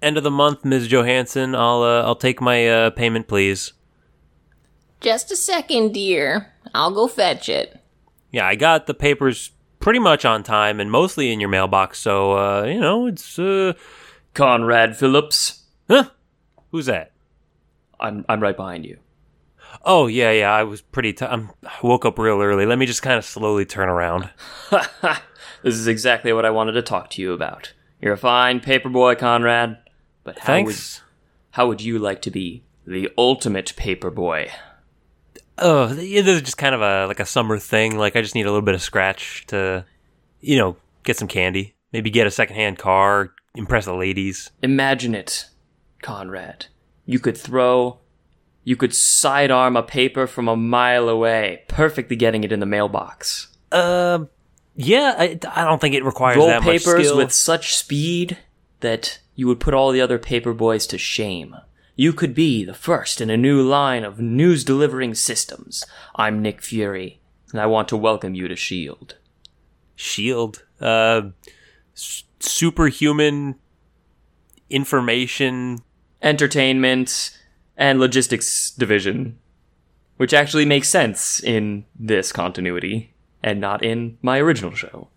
End of the month, Ms. Johansson. I'll uh, I'll take my uh, payment, please. Just a second, dear. I'll go fetch it. Yeah, I got the papers pretty much on time and mostly in your mailbox, so uh, you know it's uh, Conrad Phillips. huh? Who's that? I'm I'm right behind you. Oh yeah, yeah. I was pretty. T- I'm, I woke up real early. Let me just kind of slowly turn around. this is exactly what I wanted to talk to you about. You're a fine paperboy, Conrad. But how would, Thanks. how would you like to be the ultimate paperboy? Oh, this is just kind of a like a summer thing. Like I just need a little bit of scratch to, you know, get some candy. Maybe get a secondhand car, impress the ladies. Imagine it, Conrad. You could throw, you could sidearm a paper from a mile away, perfectly getting it in the mailbox. Uh, yeah. I, I don't think it requires Roll that much papers skill. with such speed that you would put all the other paper boys to shame. You could be the first in a new line of news delivering systems. I'm Nick Fury, and I want to welcome you to S.H.I.E.L.D. Shield. Uh, s- superhuman information. Entertainment and logistics division. Which actually makes sense in this continuity, and not in my original show.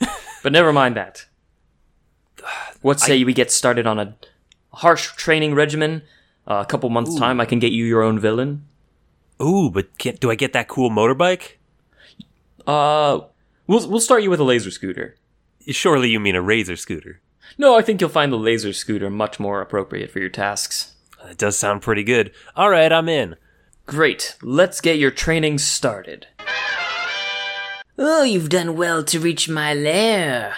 but never mind that. What say we get started on a harsh training regimen? Uh, a couple months' time, I can get you your own villain. Ooh, but can't, do I get that cool motorbike? Uh, we'll we'll start you with a laser scooter. Surely you mean a razor scooter. No, I think you'll find the laser scooter much more appropriate for your tasks. That does sound pretty good. All right, I'm in. Great, let's get your training started. Oh, you've done well to reach my lair,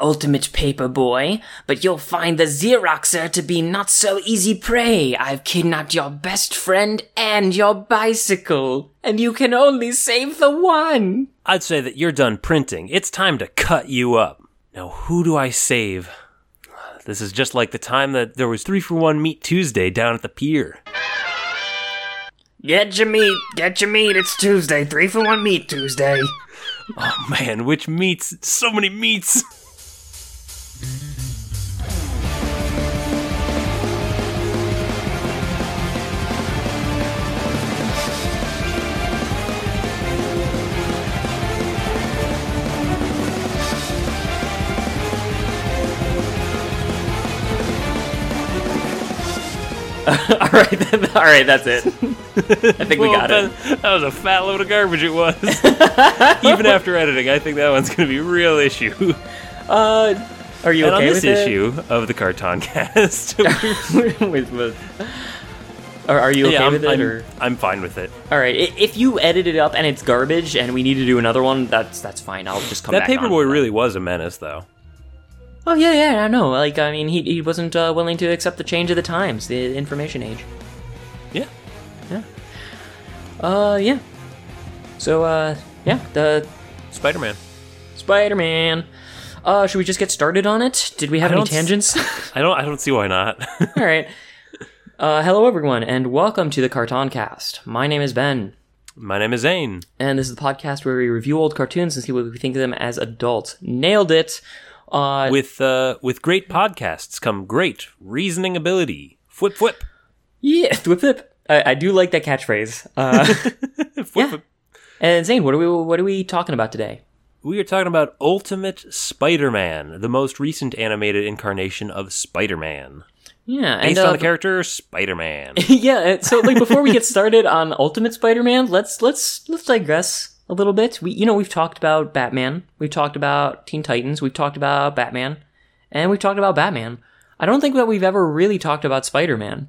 ultimate paper boy. But you'll find the Xeroxer to be not so easy prey. I've kidnapped your best friend and your bicycle, and you can only save the one. I'd say that you're done printing. It's time to cut you up. Now, who do I save? This is just like the time that there was three for one Meat Tuesday down at the pier. Get your meat, get your meat. It's Tuesday, three for one meat Tuesday. Oh man, which meats? So many meats. all right, then, all right, that's it. I think we got it. that, that was a fat load of garbage. It was. Even after editing, I think that one's going to be a real issue. Uh, are you and okay on this with it? issue of the Carton Cast, with, with, are, are you okay yeah, I'm, with it? I'm, or? I'm fine with it. All right, if you edit it up and it's garbage and we need to do another one, that's that's fine. I'll just come That back. paperboy really was a menace, though. Oh yeah, yeah, I know. Like, I mean, he he wasn't uh, willing to accept the change of the times, the information age. Yeah. Yeah. Uh, yeah. So, uh, yeah, the Spider-Man. Spider-Man. Uh, should we just get started on it? Did we have any tangents? I don't. I don't see why not. All right. Uh, hello everyone, and welcome to the Carton Cast. My name is Ben, My name is Zane. and this is the podcast where we review old cartoons and see what we think of them as adults. Nailed it. Uh, With uh, with great podcasts come great reasoning ability. Flip, flip, yeah, flip, flip. I, I do like that catchphrase. Uh, flip, Yeah. flip. and Zane, what are we what are we talking about today? We are talking about Ultimate Spider-Man, the most recent animated incarnation of Spider-Man, Yeah, and based on uh, the character Spider-Man. yeah. uh, So like before we get started on Ultimate Spider-Man, let's let's let's digress a little bit. We you know we've talked about Batman, we've talked about Teen Titans, we've talked about Batman, and we've talked about Batman. I don't think that we've ever really talked about Spider-Man,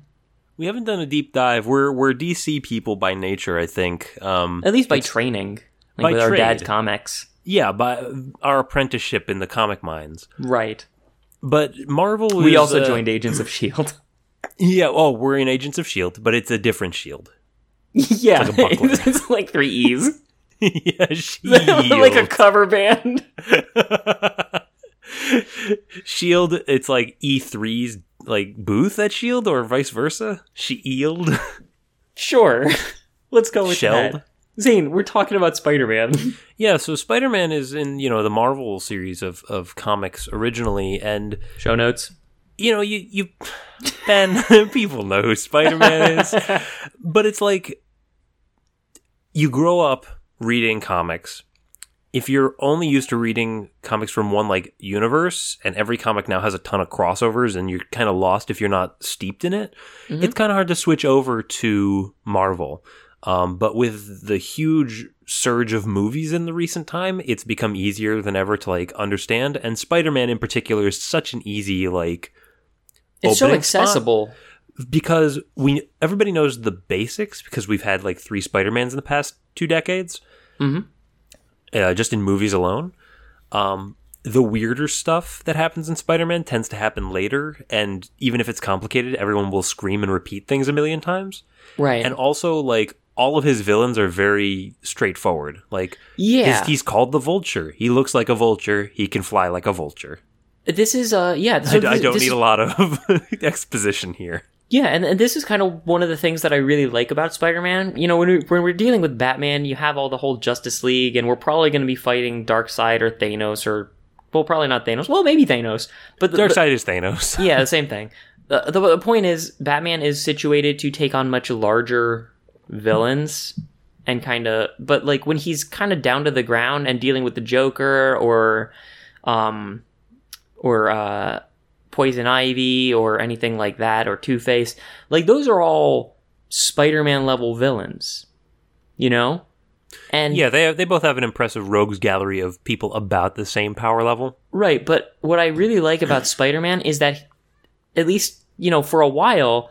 we haven't done a deep dive. We're we're DC people by nature, I think. Um, at least by training, like by with our dad's comics. Yeah, by our apprenticeship in the comic mines. Right. But Marvel. We is, also uh, joined Agents of Shield. Yeah. Oh, we're in Agents of Shield, but it's a different Shield. yeah, like a it's like three E's, yeah, Shield. like a cover band. Shield. It's like E3's like booth at Shield, or vice versa. Shield. Sure, let's go with Shelled. that. Zane, we're talking about Spider-Man. yeah. So Spider-Man is in you know the Marvel series of of comics originally, and Show notes. you know, you you Ben, people know who Spider Man is, but it's like you grow up reading comics. If you're only used to reading comics from one like universe, and every comic now has a ton of crossovers, and you're kind of lost if you're not steeped in it, mm-hmm. it's kind of hard to switch over to Marvel. Um, but with the huge surge of movies in the recent time, it's become easier than ever to like understand. And Spider-Man in particular is such an easy like It's so accessible. because we everybody knows the basics because we've had like three Spider-Mans in the past two decades. Mhm. Uh, just in movies alone. Um, the weirder stuff that happens in Spider-Man tends to happen later, and even if it's complicated, everyone will scream and repeat things a million times. Right. And also, like all of his villains are very straightforward. Like, yeah. his, he's called the Vulture. He looks like a vulture. He can fly like a vulture. this is uh yeah. So I, I don't this need a lot of exposition here. Yeah, and, and this is kind of one of the things that I really like about Spider-Man. You know, when, we, when we're dealing with Batman, you have all the whole Justice League, and we're probably going to be fighting Darkseid or Thanos, or well, probably not Thanos. Well, maybe Thanos, but the, Darkseid is Thanos. yeah, the same thing. The, the, the point is, Batman is situated to take on much larger villains and kind of, but like when he's kind of down to the ground and dealing with the Joker or, um, or uh, Poison Ivy or anything like that or Two Face, like those are all Spider-Man level villains, you know. And Yeah, they have, they both have an impressive rogues gallery of people about the same power level. Right, but what I really like about Spider-Man is that at least, you know, for a while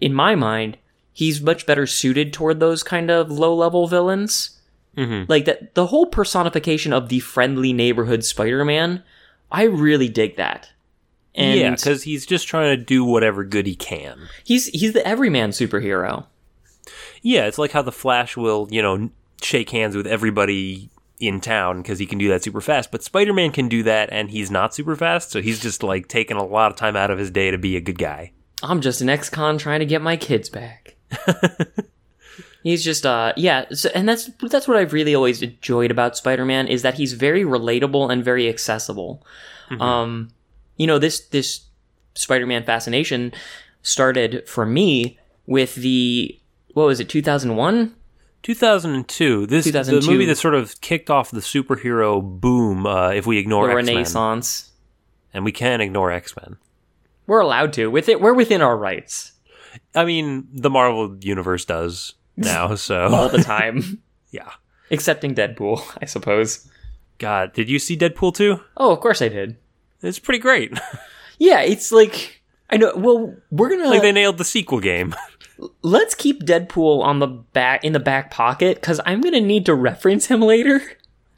in my mind, he's much better suited toward those kind of low-level villains. Mhm. Like that the whole personification of the friendly neighborhood Spider-Man, I really dig that. And yeah, because he's just trying to do whatever good he can. he's he's the everyman superhero. Yeah, it's like how the Flash will, you know, shake hands with everybody in town because he can do that super fast. But Spider Man can do that, and he's not super fast, so he's just like taking a lot of time out of his day to be a good guy. I'm just an ex-con trying to get my kids back. he's just uh yeah, so, and that's that's what I've really always enjoyed about Spider-Man is that he's very relatable and very accessible. Um you know, this this Spider-Man fascination started for me with the what was it, 2001? 2002. This the movie that sort of kicked off the superhero boom. Uh, if we ignore The X Men, Renaissance. and we can ignore X Men. We're allowed to. With it we're within our rights I mean, the Marvel universe does now. So all the time. yeah. Excepting Deadpool, I suppose. God, did you see Deadpool 2? Oh, of course I did. It's pretty great. Yeah, it's like I know. Well, we're gonna like they nailed the sequel game. let's keep Deadpool on the back in the back pocket because I'm gonna need to reference him later.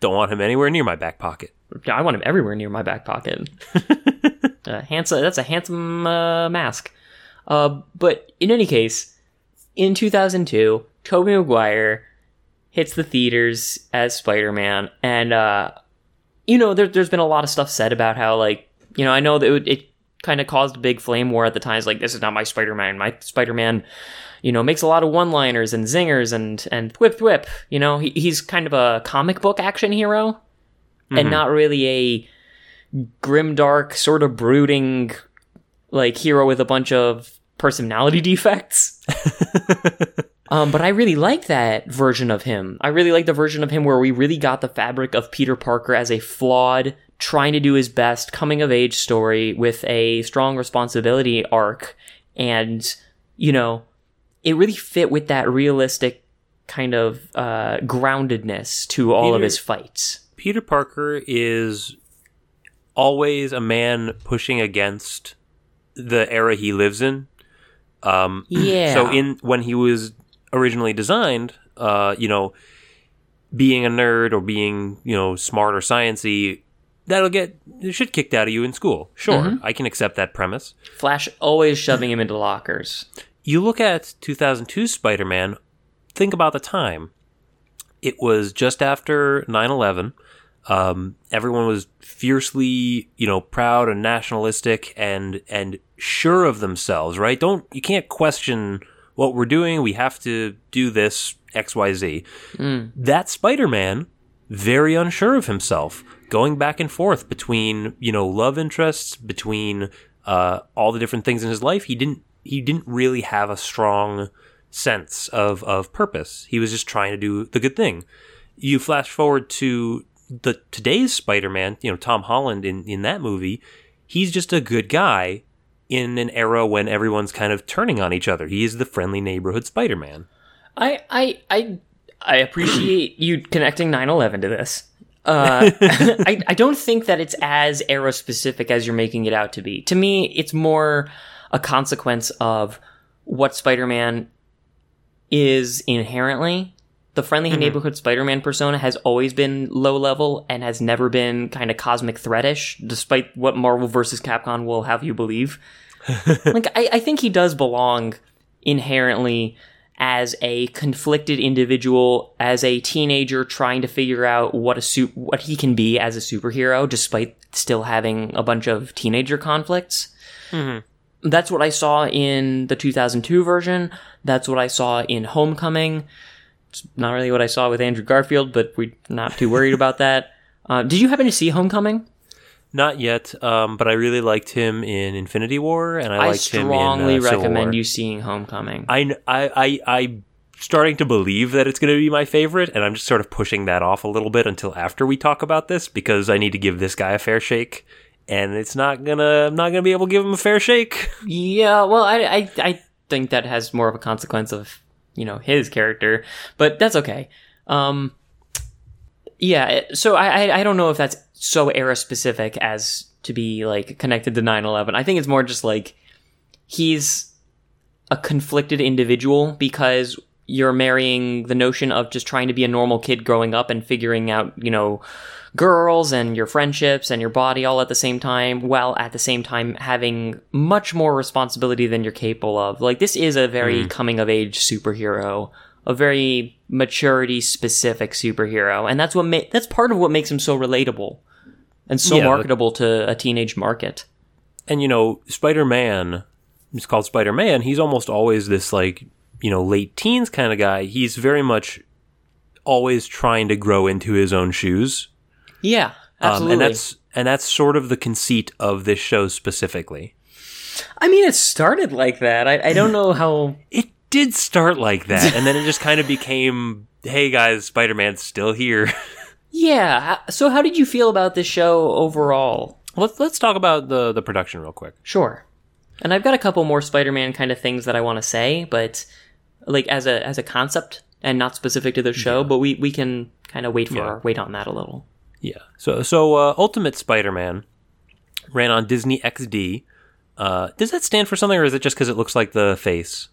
Don't want him anywhere near my back pocket. I want him everywhere near my back pocket. uh, handsome. That's a handsome uh, mask. Uh, but in any case, in 2002, Tobey Maguire hits the theaters as Spider-Man, and uh, you know, there, there's been a lot of stuff said about how, like, you know, I know that it, it kind of caused a big flame war at the times. Like, this is not my Spider-Man. My Spider-Man, you know, makes a lot of one-liners and zingers and and thwip thwip. You know, he, he's kind of a comic book action hero, and not really a grim, dark, sort of brooding, like hero with a bunch of personality defects. Um, but I really like that version of him. I really like the version of him where we really got the fabric of Peter Parker as a flawed, trying to do his best, coming of age story with a strong responsibility arc. And, you know, it really fit with that realistic kind of uh, groundedness to all of his fights. Peter Parker is always a man pushing against the era he lives in. Um, Yeah. So in when he was originally designed, uh, you know, being a nerd or being you know smart or sciency, that'll get the shit kicked out of you in school. Sure, I can accept that premise. Flash always shoving him into lockers. You look at 2002 Spider Man, think about the time. It was just after 9 11. Um, everyone was fiercely, you know, proud and nationalistic and, and sure of themselves, right? Don't, you can't question what we're doing. We have to do this XYZ. That Spider Man, very unsure of himself, going back and forth between, you know, love interests, between, uh, all the different things in his life, he didn't he didn't really have a strong sense of of purpose. He was just trying to do the good thing. You flash forward to the today's Spider-Man, you know, Tom Holland in in that movie, he's just a good guy in an era when everyone's kind of turning on each other. He is the friendly neighborhood Spider-Man. I I I I appreciate you connecting 9/11 to this. Uh, I I don't think that it's as era specific as you're making it out to be. To me, it's more a consequence of what Spider-Man is inherently. The friendly mm-hmm. neighborhood Spider-Man persona has always been low level and has never been kind of cosmic threatish, despite what Marvel versus Capcom will have you believe. like I, I think he does belong inherently as a conflicted individual, as a teenager trying to figure out what a su- what he can be as a superhero, despite still having a bunch of teenager conflicts. Mm-hmm. That's what I saw in the 2002 version. That's what I saw in Homecoming. It's not really what I saw with Andrew Garfield, but we're not too worried about that. Uh, did you happen to see Homecoming? Not yet, um, but I really liked him in Infinity War, and I, I liked him in strongly uh, Civil recommend you seeing Homecoming. I, I, I, I'm starting to believe that it's going to be my favorite, and I'm just sort of pushing that off a little bit until after we talk about this because I need to give this guy a fair shake, and it's not gonna, I'm not gonna be able to give him a fair shake. Yeah, well, I, I, I think that has more of a consequence of, you know, his character, but that's okay. Um, yeah, so I, I, don't know if that's so era specific as to be like connected to 9-11. I think it's more just like he's a conflicted individual because you're marrying the notion of just trying to be a normal kid growing up and figuring out, you know, girls and your friendships and your body all at the same time, while at the same time having much more responsibility than you're capable of. Like, this is a very mm. coming of age superhero, a very maturity specific superhero, and that's what ma- that's part of what makes him so relatable and so Yeah, but- marketable to a teenage market. And you know, Spider Man, he's called Spider Man. He's almost always this like, you know, late teens kind of guy. He's very much always trying to grow into his own shoes. Yeah, absolutely. Um, and that's and that's sort of the conceit of this show specifically. I mean, it started like that. I, I don't know how. It did start like that, and then it just kind of became, "Hey guys, Spider Man's still here." Yeah. So, how did you feel about this show overall? let's let's talk about the the production real quick. Sure. And I've got a couple more Spider-Man kind of things that I want to say, but like as a as a concept and not specific to the show. But we we can kind of wait for Yeah. wait on that a little. Yeah. So so uh, Ultimate Spider Man ran on Disney XD. Uh, does that stand for something, or is it just because it looks like the face?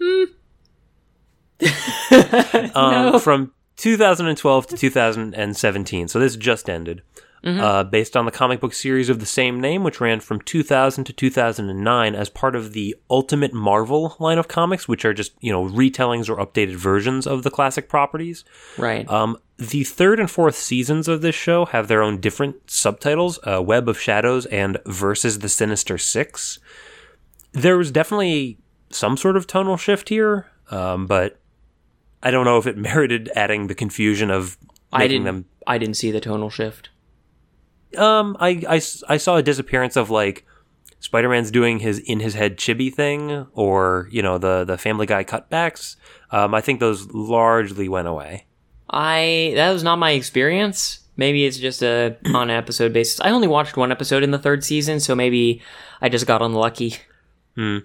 um, From 2012 to 2017, so this just ended. Uh, based on the comic book series of the same name, which ran from 2000 to 2009 as part of the Ultimate Marvel line of comics, which are just you know retellings or updated versions of the classic properties. Right. Um, the third and fourth seasons of this show have their own different subtitles uh, Web of Shadows and Versus the Sinister Six. There was definitely some sort of tonal shift here, um, but I don't know if it merited adding the confusion of I making didn't. them. I didn't see the tonal shift. Um, I, I, I saw a disappearance of like Spider Man's doing his in his head chibi thing, or you know the the Family Guy cutbacks. Um, I think those largely went away. I that was not my experience. Maybe it's just a on an episode basis. I only watched one episode in the third season, so maybe I just got unlucky. Hmm.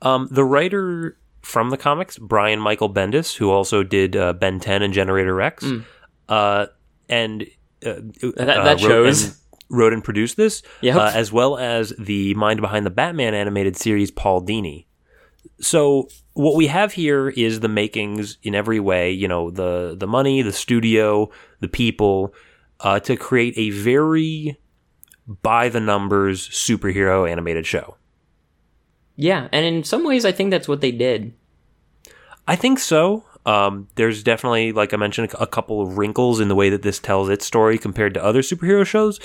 Um, the writer from the comics, Brian Michael Bendis, who also did uh, Ben 10 and Generator Rex, uh, and uh. That- uh, that wrote shows. Wrote and produced this, Yep. uh, as well as the mind behind the Batman animated series, Paul Dini. So what we have here is the makings in every way. You know, the the money, the studio, the people, uh, to create a very by the numbers superhero animated show. Yeah, and in some ways, I think that's what they did. I think so. Um, there's definitely, like I mentioned, a couple of wrinkles in the way that this tells its story compared to other superhero shows,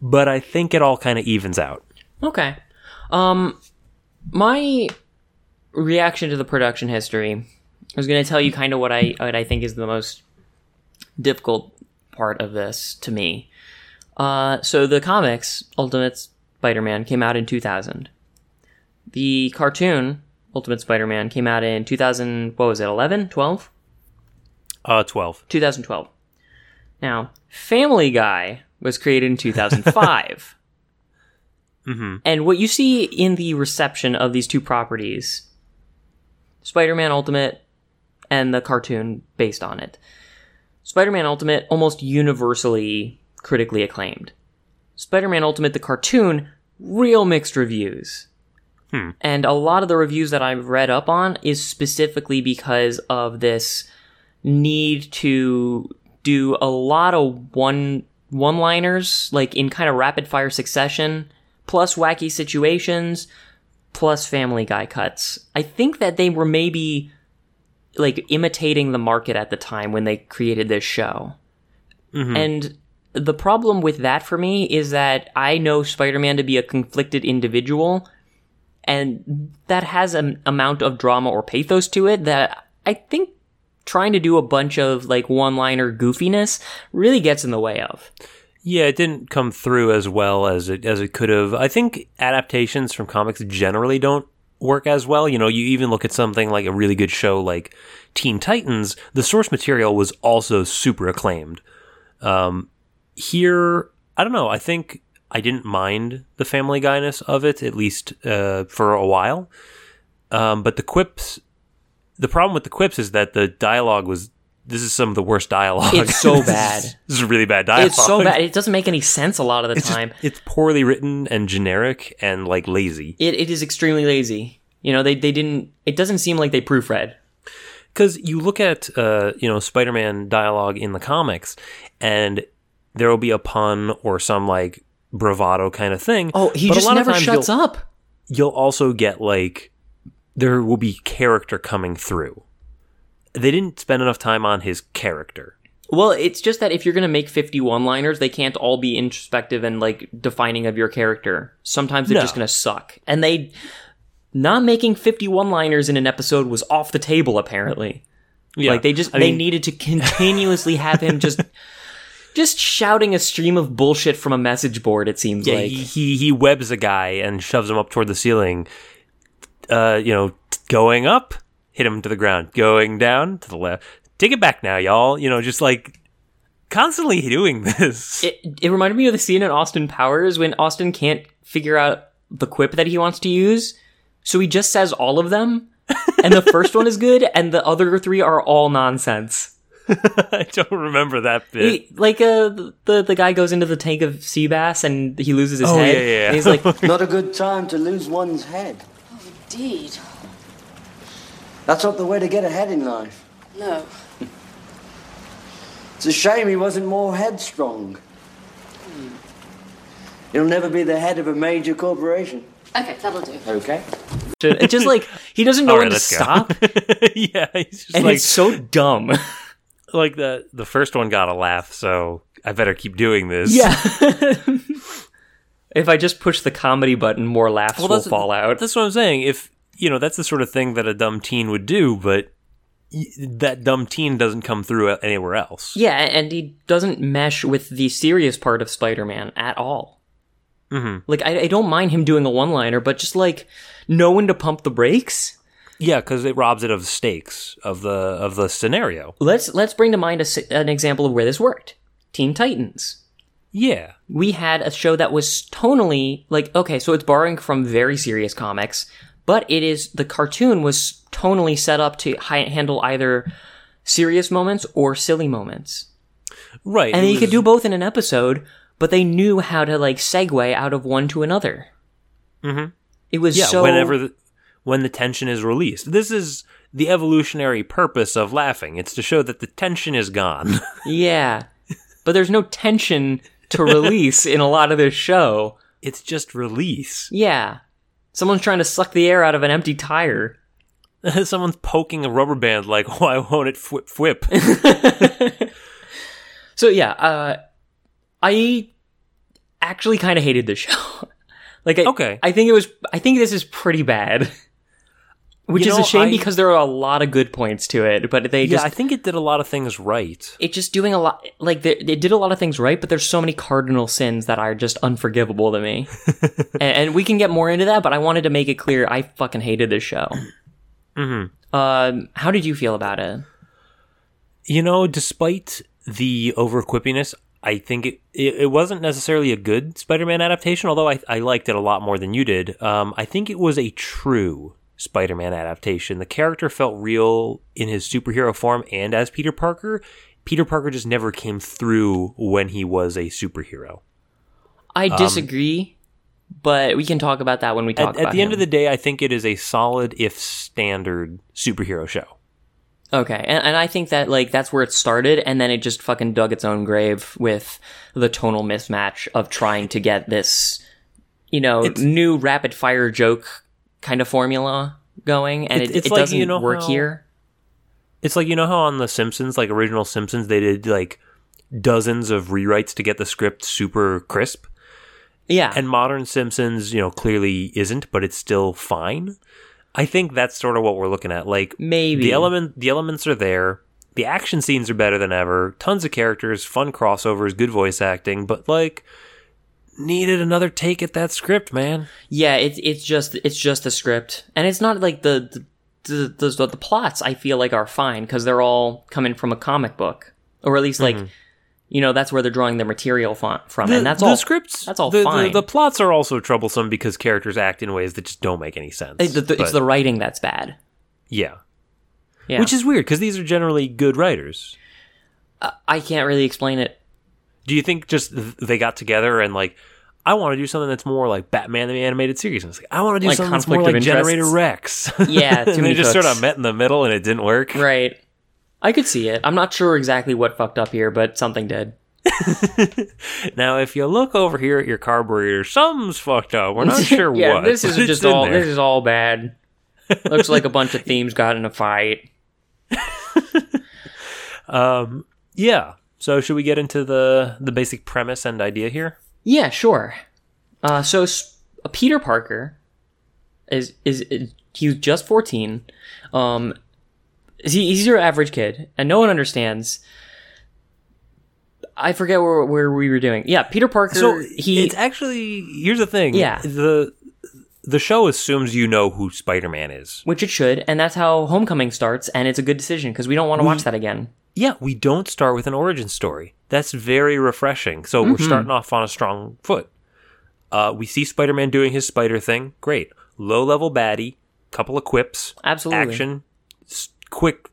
but I think it all kind of evens out. Okay. Um, my reaction to the production history, I was going to tell you kind of what I what I think is the most difficult part of this to me. Uh, so the comics, Ultimate Spider-Man came out in 2000. The cartoon Ultimate Spider-Man came out in 2000. What was it? 11, 12, Uh, 12. 2012. Now, Family Guy was created in 2005. And what you see in the reception of these two properties, Spider-Man Ultimate and the cartoon based on it, Spider-Man Ultimate almost universally critically acclaimed. Spider-Man Ultimate, the cartoon, real mixed reviews. Hmm. And a lot of the reviews that I've read up on is specifically because of this need to do a lot of one one-liners like in kind of rapid fire succession plus wacky situations plus family guy cuts. I think that they were maybe like imitating the market at the time when they created this show. Mm-hmm. And the problem with that for me is that I know Spider-Man to be a conflicted individual and that has an amount of drama or pathos to it that I think trying to do a bunch of like one-liner goofiness really gets in the way of. Yeah, it didn't come through as well as it as it could have. I think adaptations from comics generally don't work as well. You know, you even look at something like a really good show like Teen Titans, the source material was also super acclaimed. Um, here, I don't know. I think I didn't mind the family guyness of it, at least uh, for a while. Um, but the quips, the problem with the quips is that the dialogue was. This is some of the worst dialogue. It's so This is- bad. This is really bad dialogue. It's so bad. It doesn't make any sense a lot of the It's, just- time. it's poorly written and generic and like lazy. it, it is extremely lazy. You know, they, they didn't, it doesn't seem like they proofread. Because you look at uh, you know Spider-Man dialogue in the comics, and there will be a pun or some like bravado kind of thing. Oh, he but just never shuts you'll, up. You'll also get like there will be character coming through. They didn't spend enough time on his character. Well, it's just that if you're going to make 50 one liners, they can't all be introspective and like defining of your character. Sometimes they're No. just going to suck. And they, not making 50 one liners in an episode was off the table, apparently. Yeah, Like they just, I they mean, needed to continuously have him just, just shouting a stream of bullshit from a message board, it seems Yeah, like. he, he he webs a guy and shoves him up toward the ceiling. Uh, you know, going up, hit him to the ground. Going down to the left. Take it back now, y'all. You know, just like constantly doing this. It, it reminded me of the scene in Austin Powers when Austin can't figure out the quip that he wants to use. So he just says all of them. and the first one is good, and the other three are all nonsense. I don't remember that bit. He- like uh, the the guy goes into the tank of sea bass and he loses his Oh, head. yeah, yeah, yeah. And he's like, Not a good time to lose one's head. Oh, indeed. That's not the way to get ahead in life. No. It's a shame he wasn't more headstrong. He'll never be the head of a major corporation. Okay, that'll do. Okay. it's just like he doesn't know All when to go. stop, yeah, he's just and like it's so dumb. Like the the first one got a laugh, so I better keep doing this. yeah. if I just push the comedy button, more laughs will that's- fall out. That's what I'm saying. If you know, that's the sort of thing that a dumb teen would do, but that dumb teen doesn't come through anywhere else. Yeah, and he doesn't mesh with the serious part of Spider-Man at all. Mm-hmm. Like, I, I don't mind him doing a one-liner, but just like know when to pump the brakes. Yeah, because it robs it of the stakes of the of the scenario. Let's let's bring to mind a an example of where this worked. Teen Titans. Yeah, We had a show that was tonally like okay, so it's borrowing from very serious comics, but it is the cartoon was tonally set up to hi- handle either serious moments or silly moments. right. and you could do both in an episode, but they knew how to like segue out of one to another. Mm-hmm. It was Yeah, so whenever the, when the tension is released. This is the evolutionary purpose of laughing. It's to show that the tension is gone. yeah, but there's no tension to release in a lot of this show. it's just release. Yeah, someone's trying to suck the air out of an empty tire. Someone's poking a rubber band like, why won't it whip whip? So yeah, uh, I actually kind of hated this show. like, I, Okay. I think it was. I think this is pretty bad. Which You is know, a shame I- because there are a lot of good points to it, but they Yeah, just I think it did a lot of things right. it's just doing a lot like they, they did a lot of things right but there's so many cardinal sins that are just unforgivable to me and, and we can get more into that but i wanted to make it clear i fucking hated this show mm-hmm. um, how did you feel about it You know, despite the over quippiness, I think it, it, it wasn't necessarily a good Spider-Man adaptation. Although I, I liked it a lot more than you did. Um, I think it was a true Spider-Man adaptation. The character felt real in his superhero form and as Peter Parker. Peter Parker just never came through when he was a superhero. i um, disagree but we can talk about that when we talk At, at the end of the day, I think it is a solid, if standard, superhero show. Okay, and, and I think that like that's where it started, and then it just fucking dug its own grave with the tonal mismatch of trying to get this, you know, new rapid fire joke kind of formula going, and It- it, it's it like, doesn't you know work how- here. It's like you know how on the Simpsons, like original Simpsons, they did like dozens of rewrites to get the script super crisp. Yeah, And modern Simpsons, you know, clearly isn't, but it's still fine. I think that's sort of what we're looking at. Like Maybe. the element, the elements are there. The action scenes are better than ever. Tons of characters, fun crossovers, good voice acting, but like needed another take at that script, man. yeah, it's it's just it's just the script, and it's not like the the the, the, the plots. I feel like are fine because they're all coming from a comic book, or at least like. Mm-hmm. You know that's where they're drawing their material from, The, and that's the all. scripts. That's all the, fine. The, plots are also troublesome because characters act in ways that just don't make any sense. It- the- it's the writing that's bad. yeah. Yeah. Which is weird because these are generally good writers. Uh, I can't really explain it. Do you think just they got together and like, I want to do something that's more like Batman the animated series, and it's like I want to do Like something that's more like of Generator? Rex. Yeah, too and they just sort of met in the middle and it didn't work. Right. I could see it. I'm not sure exactly what fucked up here, but something did. Now, if you look over here at your carburetor, something's fucked up. We're not sure yeah, what. this is just all there. this is all bad. Looks like a bunch of themes got in a fight. Um. Yeah. So should we get into the the basic premise and idea here? Yeah, sure. Uh, so uh, Peter Parker is, is is he's just 14. Um, he, he's your average kid, and no one understands. I forget where where we were doing. Yeah, Peter Parker. So he it's actually here's the thing. Yeah. The the show assumes you know who Spider Man is. which it should, and that's how Homecoming starts, and it's a good decision because we don't want to watch that again. Yeah, we don't start with an origin story. That's very refreshing. So Mm-hmm. we're starting off on a strong foot. Uh, we see Spider Man doing his spider thing. Great. Low level baddie, couple of quips, Absolutely. action, s- quick,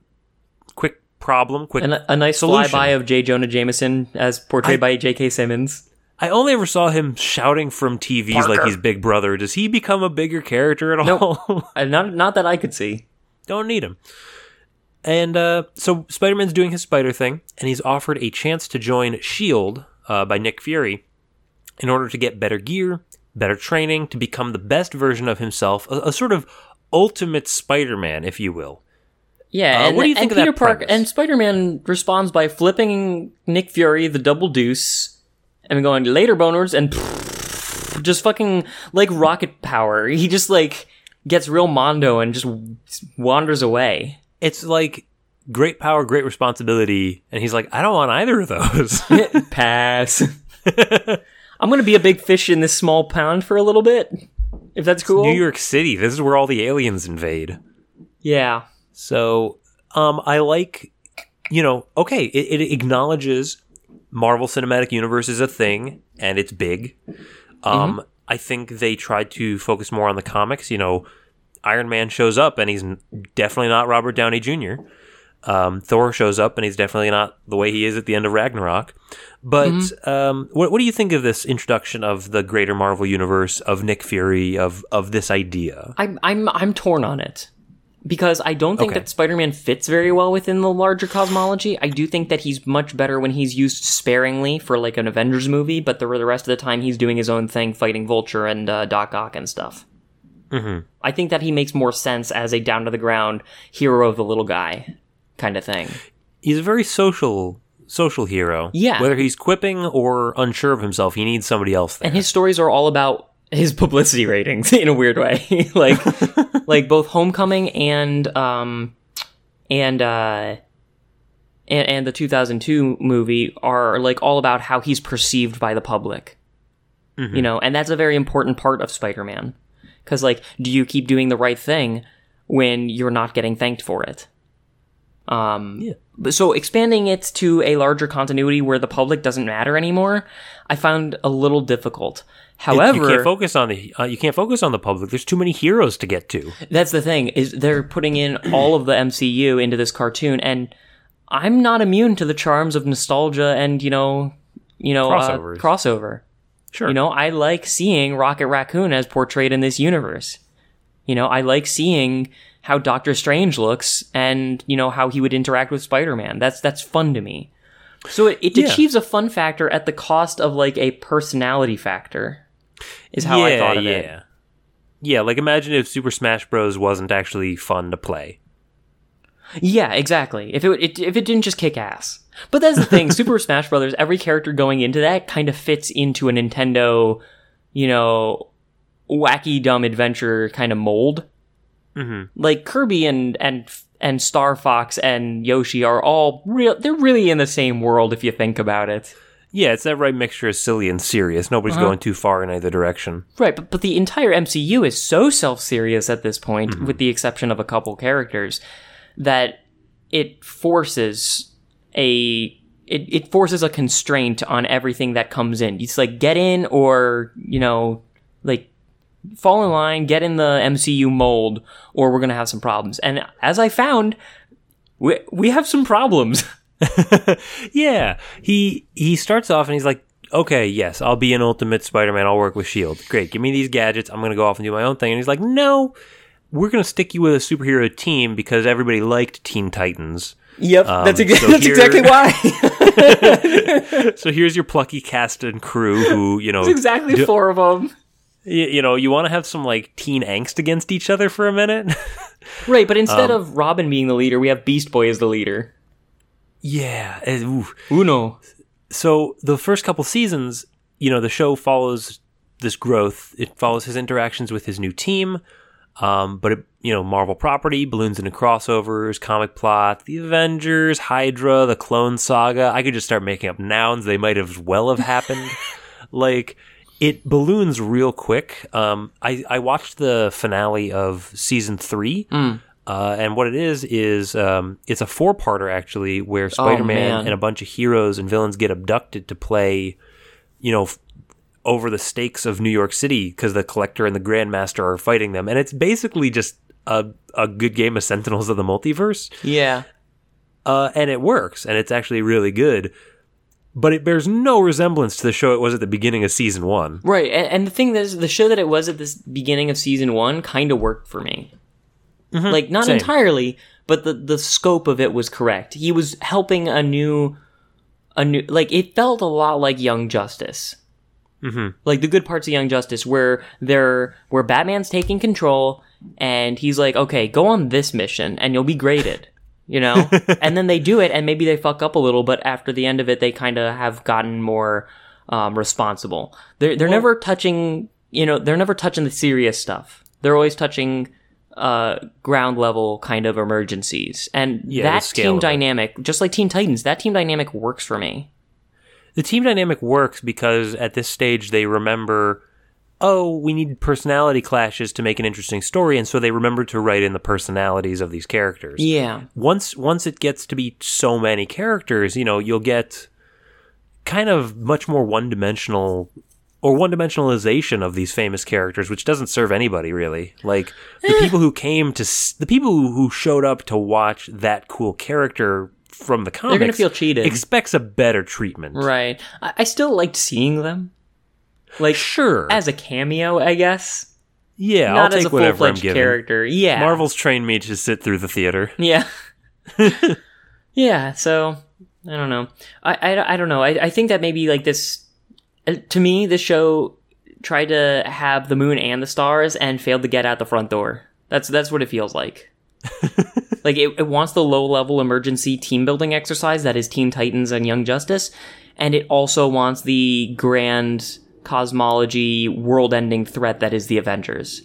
quick problem, quick. And a, a nice Solution. flyby of J. Jonah Jameson as portrayed by J.K. Simmons. I only ever saw him shouting from TVs like he's Big Brother. Does he become a bigger character at all? Uh, not not that I could see. Don't need him. And uh, so Spider Man's doing his spider thing, and he's offered a chance to join S.H.I.E.L.D. Uh, by Nick Fury in order to get better gear, better training, to become the best version of himself, a, a sort of ultimate Spider Man, if you will. Yeah, Uh, and, what do you think and of that Peter Parker premise? and Spider Man responds by flipping Nick Fury the double deuce and going later boners and just fucking like rocket power. He just like gets real mondo and just wanders away. It's like great power, great responsibility, and he's like, I don't want either of those. Pass. I'm gonna be a big fish in this small pond for a little bit, if that's cool. New York City, this is where all the aliens invade. Yeah. So, um, I like, you know, okay, it, it acknowledges Marvel Cinematic Universe is a thing and it's big. Um, I think they tried to focus more on the comics. You know, Iron Man shows up and he's definitely not Robert Downey Jr. Um, Thor shows up and he's definitely not the way he is at the end of Ragnarok. But um, what, what do you think of this introduction of the greater Marvel universe, of Nick Fury, of of this idea? I'm I'm I'm torn on it because I don't think Okay. that Spider-Man fits very well within the larger cosmology. I do think that he's much better when he's used sparingly for like an Avengers movie, but the the rest of the time he's doing his own thing, fighting Vulture and uh, Doc Ock and stuff. Mm-hmm. I think that he makes more sense as a down to the ground hero of the little guy kind of thing. he's a very social social hero. Yeah. Whether he's quipping or unsure of himself, he needs somebody else there. And his stories are all about his publicity ratings in a weird way. like like both Homecoming and um and uh and, and the 2002 movie are like all about how he's perceived by the public. You know, and that's a very important part of Spider-Man. Cuz like do you keep doing the right thing when you're not getting thanked for it? Um Yeah. so expanding it to a larger continuity where the public doesn't matter anymore, I found a little difficult. However, you can't focus on the uh, you can't focus on the public. There's too many heroes to get to. That's the thing is they're putting in all of the MCU into this cartoon, and I'm not immune to the charms of nostalgia and you know, you know, uh, crossover. Sure. You know, I like seeing Rocket Raccoon as portrayed in this universe. You know, I like seeing how Doctor Strange looks and you know how he would interact with Spider-Man. That's that's fun to me. So it, it Yeah. achieves a fun factor at the cost of like a personality factor. Is how I thought of yeah. it. Yeah, like imagine if Super Smash Bros. wasn't actually fun to play. Yeah, exactly. If it, it if it didn't just kick ass. But that's the thing, Super Smash Brothers, every character going into that kind of fits into a Nintendo, you know, wacky dumb adventure kind of mold. Mm-hmm. Like Kirby and and and Star Fox and Yoshi are all real. They're really in the same world if you think about it. Yeah, it's that right mixture of silly and serious. Nobody's Uh-huh. going too far in either direction. Right, but but the entire MCU is so self serious at this point, with the exception of a couple characters, that it forces a it, it forces a constraint on everything that comes in. It's like get in or, you know, like fall in line, get in the MCU mold, or we're gonna have some problems. And as I found, we we have some problems. Yeah, he he starts off and he's like, "Okay, yes, I'll be an Ultimate Spider-Man. I'll work with Shield. Great, give me these gadgets. I'm gonna go off and do my own thing." And he's like, "No, we're gonna stick you with a superhero team because everybody liked Teen Titans. Yep, um, that's ex- so that's here- exactly why. So here's your plucky cast and crew who you know, exactly do- four of them. y- you know, you want to have some like teen angst against each other for a minute." Right, but instead um, of Robin being the leader, we have Beast Boy as the leader. yeah. Eh, ooh. Uno. so the first couple seasons, you know, the show follows this growth. It follows his interactions with his new team. Um, but it, you know, Marvel property, balloons into crossovers, comic plot, the Avengers, Hydra, the Clone Saga. I could just start making up nouns. They might have well have happened. like it balloons real quick. Um, I I watched the finale of season three. Uh, and what it is is um, it's a four-parter actually, where Spider-Man man. and a bunch of heroes and villains get abducted to play, you know, f- over the stakes of New York City because the Collector and the Grandmaster are fighting them, and it's basically just a a good game of Sentinels of the Multiverse, Yeah. uh, and it works, and it's actually really good. But it bears no resemblance to the show it was at the beginning of season one. Right, and, and the thing is, the show that it was at this beginning of season one kind of worked for me. Like not same. entirely, but the the scope of it was correct. He was helping a new, a new like it felt a lot like Young Justice. Mm-hmm. Like the good parts of Young Justice, where they're where Batman's taking control, and he's like, "Okay, go on this mission, and you'll be graded." You know, and then they do it, and maybe they fuck up a little, but after the end of it, they kind of have gotten more um, responsible. They're they're never touching, you know, they're never touching the serious stuff. They're always touching uh, ground level kind of emergencies, and Yeah, that team dynamic, just like Teen Titans, that team dynamic works for me. The team dynamic works because at this stage they remember, oh, we need personality clashes to make an interesting story, and so they remember to write in the personalities of these characters. Yeah, Once once it gets to be so many characters, you know, you'll get kind of much more one dimensional or one dimensionalization of these famous characters, which doesn't serve anybody really. Like the eh. people who came to s- the people who, who showed up to watch that cool character from the comics, they're gonna feel cheated. Expects a better treatment, right. I, I still liked seeing them, like Sure. as a cameo, I guess. yeah, Not I'll as take a whatever I'm given. character. Yeah, Marvel's trained me to sit through the theater. Yeah. yeah, so I don't know. I, I, I don't know. I, I think that maybe like this uh, to me this show tried to have the moon and the stars and failed to get out the front door. That's that's what it feels like. like it, it wants the low level emergency team building exercise that is Teen Titans and Young Justice, and it also wants the grand cosmology world-ending threat that is the Avengers.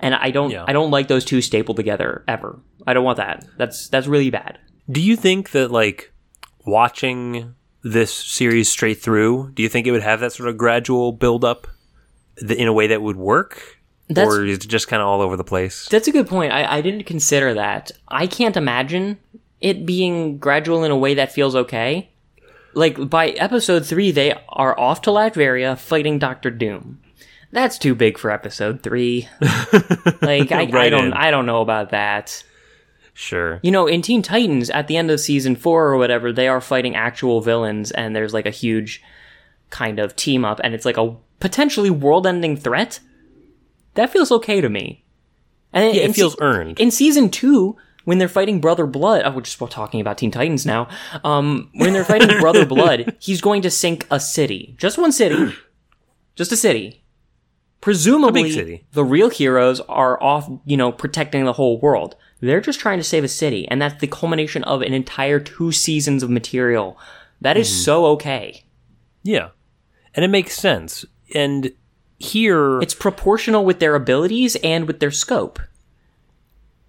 And I don't Yeah. I don't like those two stapled together ever. I don't want that. That's that's really bad. Do you think that like watching this series straight through, do you think it would have that sort of gradual build up in a way that would work? That's- or is it just kind of all over the place? That's a good point. I, I didn't consider that. I can't imagine it being gradual in a way that feels okay. Like by episode three, they are off to Latveria fighting Doctor Doom. That's too big for episode three. like I, I don't in. I don't know about that. Sure. You know, in Teen Titans, at the end of season four or whatever, they are fighting actual villains, and there's like a huge kind of team up, and it's like a potentially world-ending threat. That feels okay to me. And Yeah, it feels se- earned. in season two, when they're fighting Brother Blood, oh, we're just talking about Teen Titans now. Um, when they're fighting Brother Blood, he's going to sink a city, just one city, just a city. Presumably, city. the real heroes are off, you know, protecting the whole world. They're just trying to save a city, and that's the culmination of an entire two seasons of material. That is Mm-hmm. so okay. Yeah. And it makes sense. And here It's proportional with their abilities and with their scope.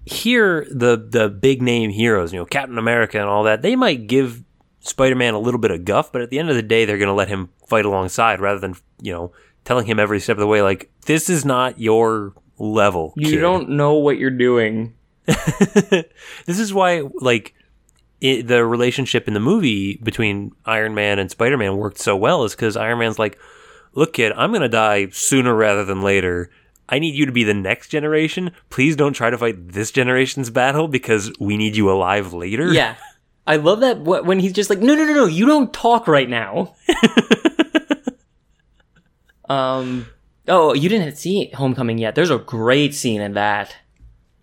here the the big name heroes, you know, Captain America and all that, they might give Spider-Man a little bit of guff, but at the end of the day they're going to let him fight alongside rather than, you know, telling him every step of the way like this is not your level. You kid." don't know what you're doing. This is why like it, the relationship in the movie between Iron Man and Spider-Man worked so well is cuz Iron Man's like, "Look kid, I'm going to die sooner rather than later." I need you to be the next generation. Please don't try to fight this generation's battle because we need you alive later. Yeah. I love that when he's just like, no, no, no, no, you don't talk right now. um, oh, you didn't see Homecoming yet. There's a great scene in that.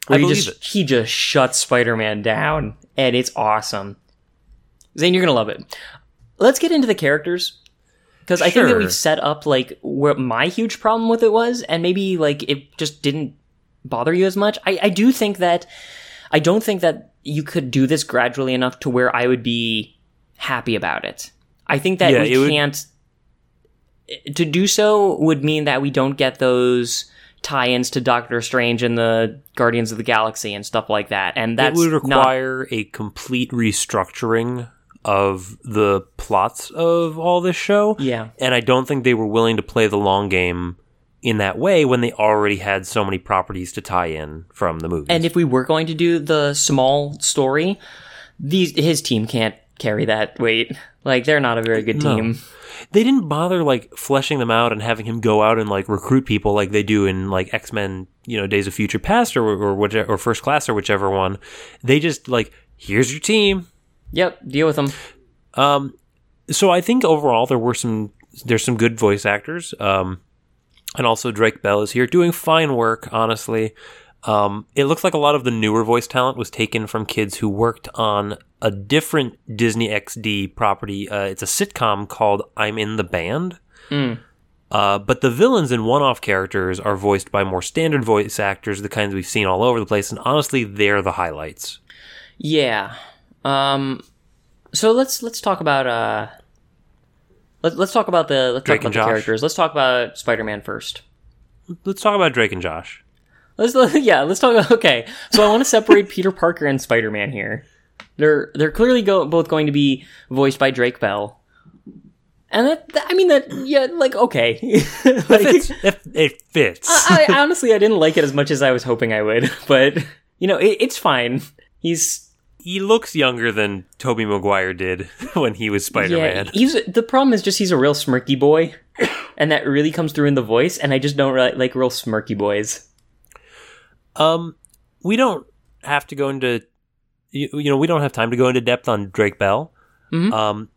Where I he just, it. He just shuts Spider-Man down, and it's awesome. Zane, you're gonna love it. Let's get into the characters. Because I think that we've set up, like, where my huge problem with it was, and maybe, like, it just didn't bother you as much. I, I do think that I don't think that you could do this gradually enough to where I would be happy about it. I think that Yeah, we can't. Eh, to do so would mean that we don't get those tie-ins to Doctor Strange and the Guardians of the Galaxy and stuff like that, and that it would not require a complete restructuring of the plots of all this show. Yeah. And I don't think they were willing to play the long game in that way when they already had so many properties to tie in from the movies. And if we were going to do the small story, these his team can't carry that weight. Like they're not a very good No. team. they didn't bother like fleshing them out and having him go out and like recruit people like they do in like X Men, you know, Days of Future Past or or whichever, or First Class or whichever one. They just like here's your team. Yep, deal with them. Um, so I think overall there were some there's some good voice actors. Um, and also Drake Bell is here doing fine work. Honestly, um, it looks like a lot of the newer voice talent was taken from kids who worked on a different Disney XD property. Uh, it's a sitcom called I'm in the Band. Uh, but the villains and one-off characters are voiced by more standard voice actors, the kinds we've seen all over the place, and honestly, they're the highlights. Yeah. Um so let's let's talk about uh let, let's talk about the let's Drake talk about the Josh? characters. Let's talk about Spider-Man first. Let's talk about Drake and Josh. Let's yeah, let's talk okay. So I want to separate Peter Parker and Spider-Man here. They're they're clearly go, both going to be voiced by Drake Bell. And that, that- I mean that yeah, like okay. like, it, it fits. I, I honestly I didn't like it as much as I was hoping I would, but you know, it, it's fine. He's he looks younger than Tobey Maguire did when he was Spider-Man. Yeah, he's the problem is just he's a real smirky boy, and that really comes through in the voice. And I just don't really like real smirky boys. Um, we don't have to go into, you, you know, we don't have time to go into depth on Drake Bell. Mhm. Um,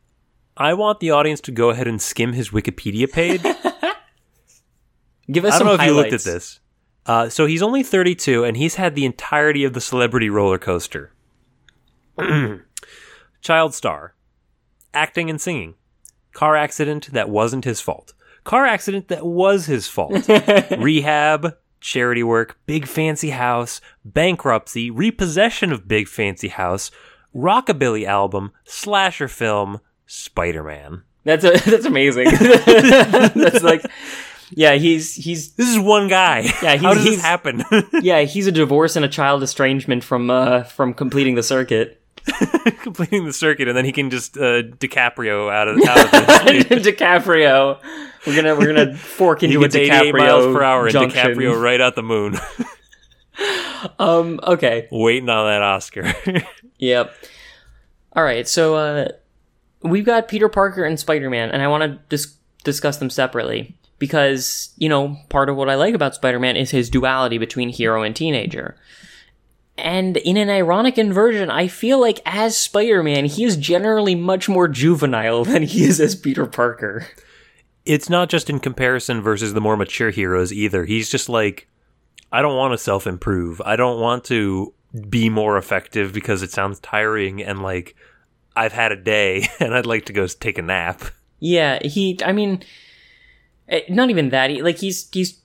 I want the audience to go ahead and skim his Wikipedia page. Give us I some don't know if highlights. you looked at this. Uh, so he's only 32, and he's had the entirety of the celebrity roller coaster. Child star, acting and singing, car accident that wasn't his fault, car accident that was his fault, rehab, charity work, big fancy house, bankruptcy, repossession of big fancy house, rockabilly album, slasher film, Spider Man. That's a, that's amazing. that's like, yeah, he's he's This is one guy. Yeah, How he's- this happen? yeah he's a divorce and a child estrangement from uh from completing the circuit. Completing the circuit, and then he can just uh, DiCaprio out of out of this. DiCaprio, we're gonna we're gonna fork into a DiCaprio miles per hour, and. DiCaprio right out the moon, Um. Okay. waiting on that Oscar. Yep. All right. So uh, we've got Peter Parker and Spider Man, and I want to dis- discuss them separately because you know part of what I like about Spider Man is his duality between hero and teenager. And in an ironic inversion, I feel like as Spider Man, he is generally much more juvenile than he is as Peter Parker. it's not just in comparison versus the more mature heroes either. He's just like, I don't want to self improve. I don't want to be more effective because it sounds tiring and like I've had a day and I'd like to go take a nap. Yeah, he. I mean, eh, not even that. He, like he's he's.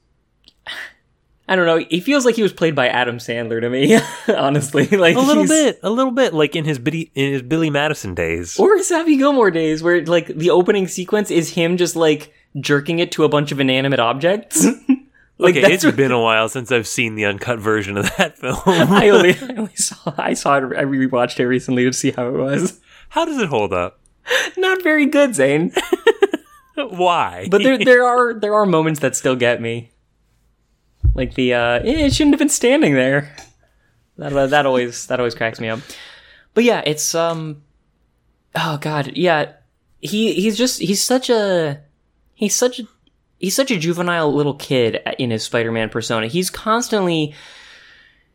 I don't know. He feels like he was played by Adam Sandler to me. honestly, like A little bit, a little bit, like in his Billy, in his Billy Madison days. or his Happy Gilmore days, where like the opening sequence is him just like jerking it to a bunch of inanimate objects. like okay, it's been a while since I've seen the uncut version of that film. I only, I only saw I saw it. I rewatched it recently to see how it was. How does it hold up? Not very good, Zane. Why? But there there are there are moments that still get me. Like the uh it shouldn't have been standing there. That that always that always cracks me up. But yeah, it's um oh god, yeah. He he's just he's such a he's such a he's such a juvenile little kid in his Spider-Man persona. He's constantly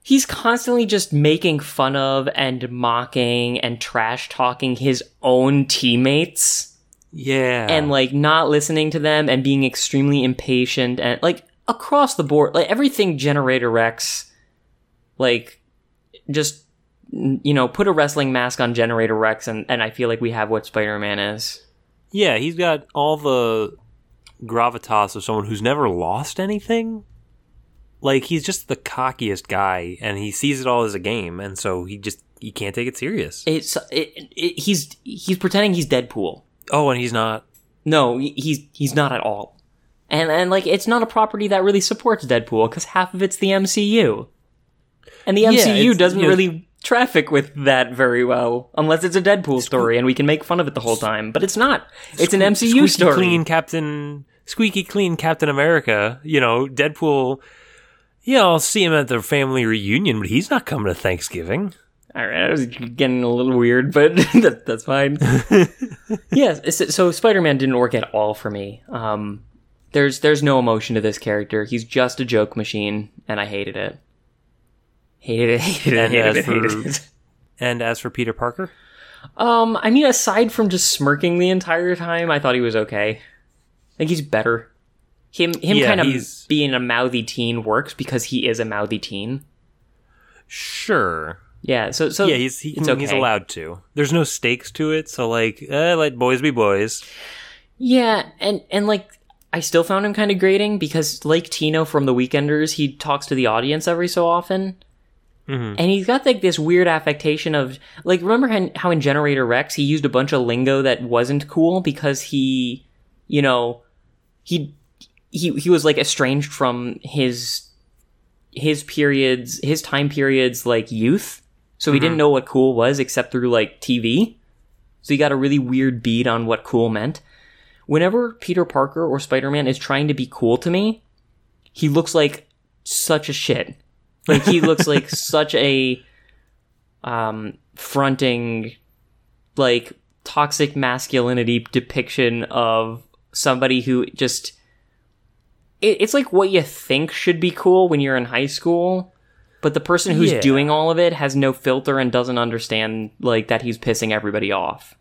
he's constantly just making fun of and mocking and trash talking his own teammates yeah, and like not listening to them and being extremely impatient and like across the board like everything generator rex like just you know put a wrestling mask on generator rex and, and i feel like we have what spider-man is yeah, he's got all the gravitas of someone who's never lost anything. Like he's just the cockiest guy, and he sees it all as a game, and so he just he can't take it serious. it's it, it, he's he's pretending he's deadpool oh, and he's not. no he's he's not at all and and like it's not a property that really supports deadpool because half of it's the mcu and the mcu doesn't you know- really traffic with that very well unless it's a deadpool story and we can make fun of it the whole time but it's not it's an mcu Squeaky story clean Captain, squeaky clean Captain America. You know, Deadpool. Yeah, I'll see him at the family reunion, but he's not coming to Thanksgiving. all right i was getting a little weird but that, that's fine yeah, so, so spider-man didn't work at all for me um there's there's no emotion to this character he's just a joke machine and i hated it hated it hated it And hated as it, hated for- it. And as for Peter Parker, Um, I mean, aside from just smirking the entire time, I thought he was okay. I think he's better. Him, him Yeah, kind of he's- being a mouthy teen works because he is a mouthy teen. sure. Yeah, so so Yeah, he's he can, he's allowed to. There's no stakes to it, so like, eh, let boys be boys. Yeah, and and like I still found him kind of grating because like Tino from the Weekenders, he talks to the audience every so often. Mhm. And he's got like this weird affectation of like remember how, how in Generator Rex he used a bunch of lingo that wasn't cool because he, you know, he he he was like estranged from his his periods, his time periods like youth. So he didn't know what cool was except through like TV. So he got a really weird beat on what cool meant. Whenever Peter Parker or Spider-Man is trying to be cool to me, he looks like such a shit. Like he looks like such a um fronting like toxic masculinity depiction of somebody who just it, it's like what you think should be cool when you're in high school but the person who's Yeah. doing all of it has no filter and doesn't understand like that he's pissing everybody off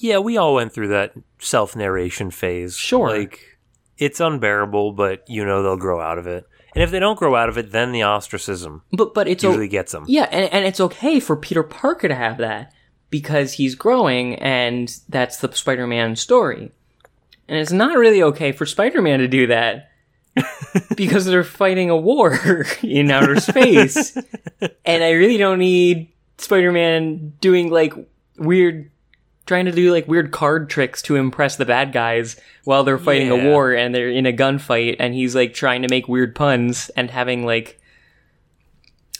Yeah, we all went through that self narration phase. Sure. Like, it's unbearable, but you know they'll grow out of it. And if they don't grow out of it, then the ostracism but but it's o- usually gets them. Yeah, and, and it's okay for Peter Parker to have that because he's growing and that's the Spider Man story. And it's not really okay for Spider Man to do that because they're fighting a war in outer space. and I really don't need Spider Man doing like weird trying to do like weird card tricks to impress the bad guys while they're fighting a war and they're in a gunfight and he's like trying to make weird puns and having like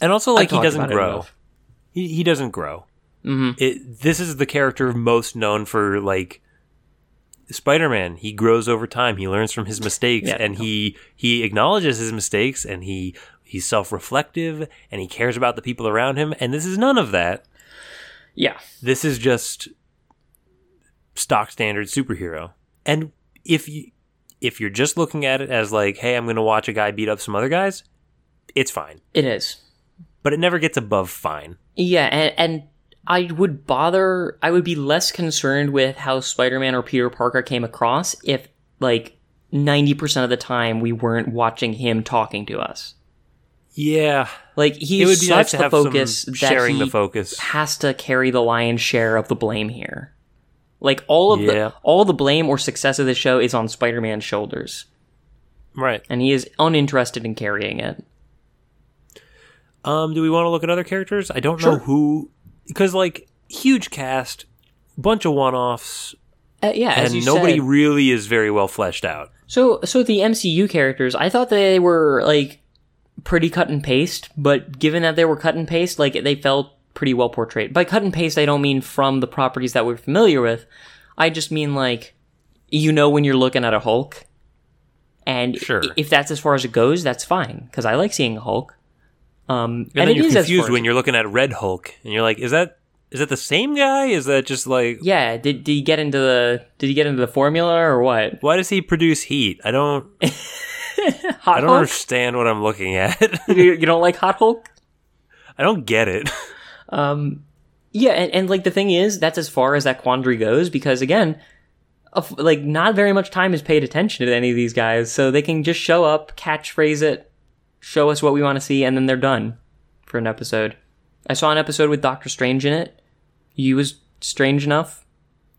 And also, like, he doesn't grow. He, he doesn't grow. Mm-hmm. It, this is the character most known for, like, Spider Man. He grows over time. He learns from his mistakes, Yeah. and he he acknowledges his mistakes, and he he's self reflective, and he cares about the people around him. And this is none of that. yeah. This is just stock standard superhero. And if you if you're just looking at it as like, hey, I'm going to watch a guy beat up some other guys, it's fine. It is. But it never gets above fine. Yeah, and, and I would bother. I would be less concerned with how Spider-Man or Peter Parker came across if, like, ninety percent of the time we weren't watching him talking to us. Yeah, Like he's it would be such nice the focus that sharing he the focus. has to carry the lion's share of the blame here. Like all of Yeah. the all the blame or success of the show is on Spider-Man's shoulders, Right. and he is uninterested in carrying it. Um, do we want to look at other characters? I don't know who because like huge cast, bunch of one-offs, Uh, yeah, as and nobody said. really is very well fleshed out. So, so the MCU characters, I thought they were like pretty cut and paste, but given that they were cut and paste, like they felt pretty well portrayed. By cut and paste, I don't mean from the properties that we're familiar with. I just mean like you know when you're looking at a Hulk, and Sure. if that's as far as it goes, that's fine because I like seeing a Hulk. Um, And, then it you're confused when you're looking at Red Hulk, and you're like, is that is that the same guy? Is that just like yeah. Did did he get into the did he get into the formula or what? why does he produce heat? I don't Hot I don't Hulk? understand what I'm looking at. you, you don't like Hot Hulk? I don't get it. Yeah, and, and like the thing is, that's as far as that quandary goes because again, like not very much time is paid attention to any of these guys, so they can just show up, catchphrase it, show us what we want to see, and then they're done for an episode. I saw an episode with Doctor Strange in it. He was strange enough,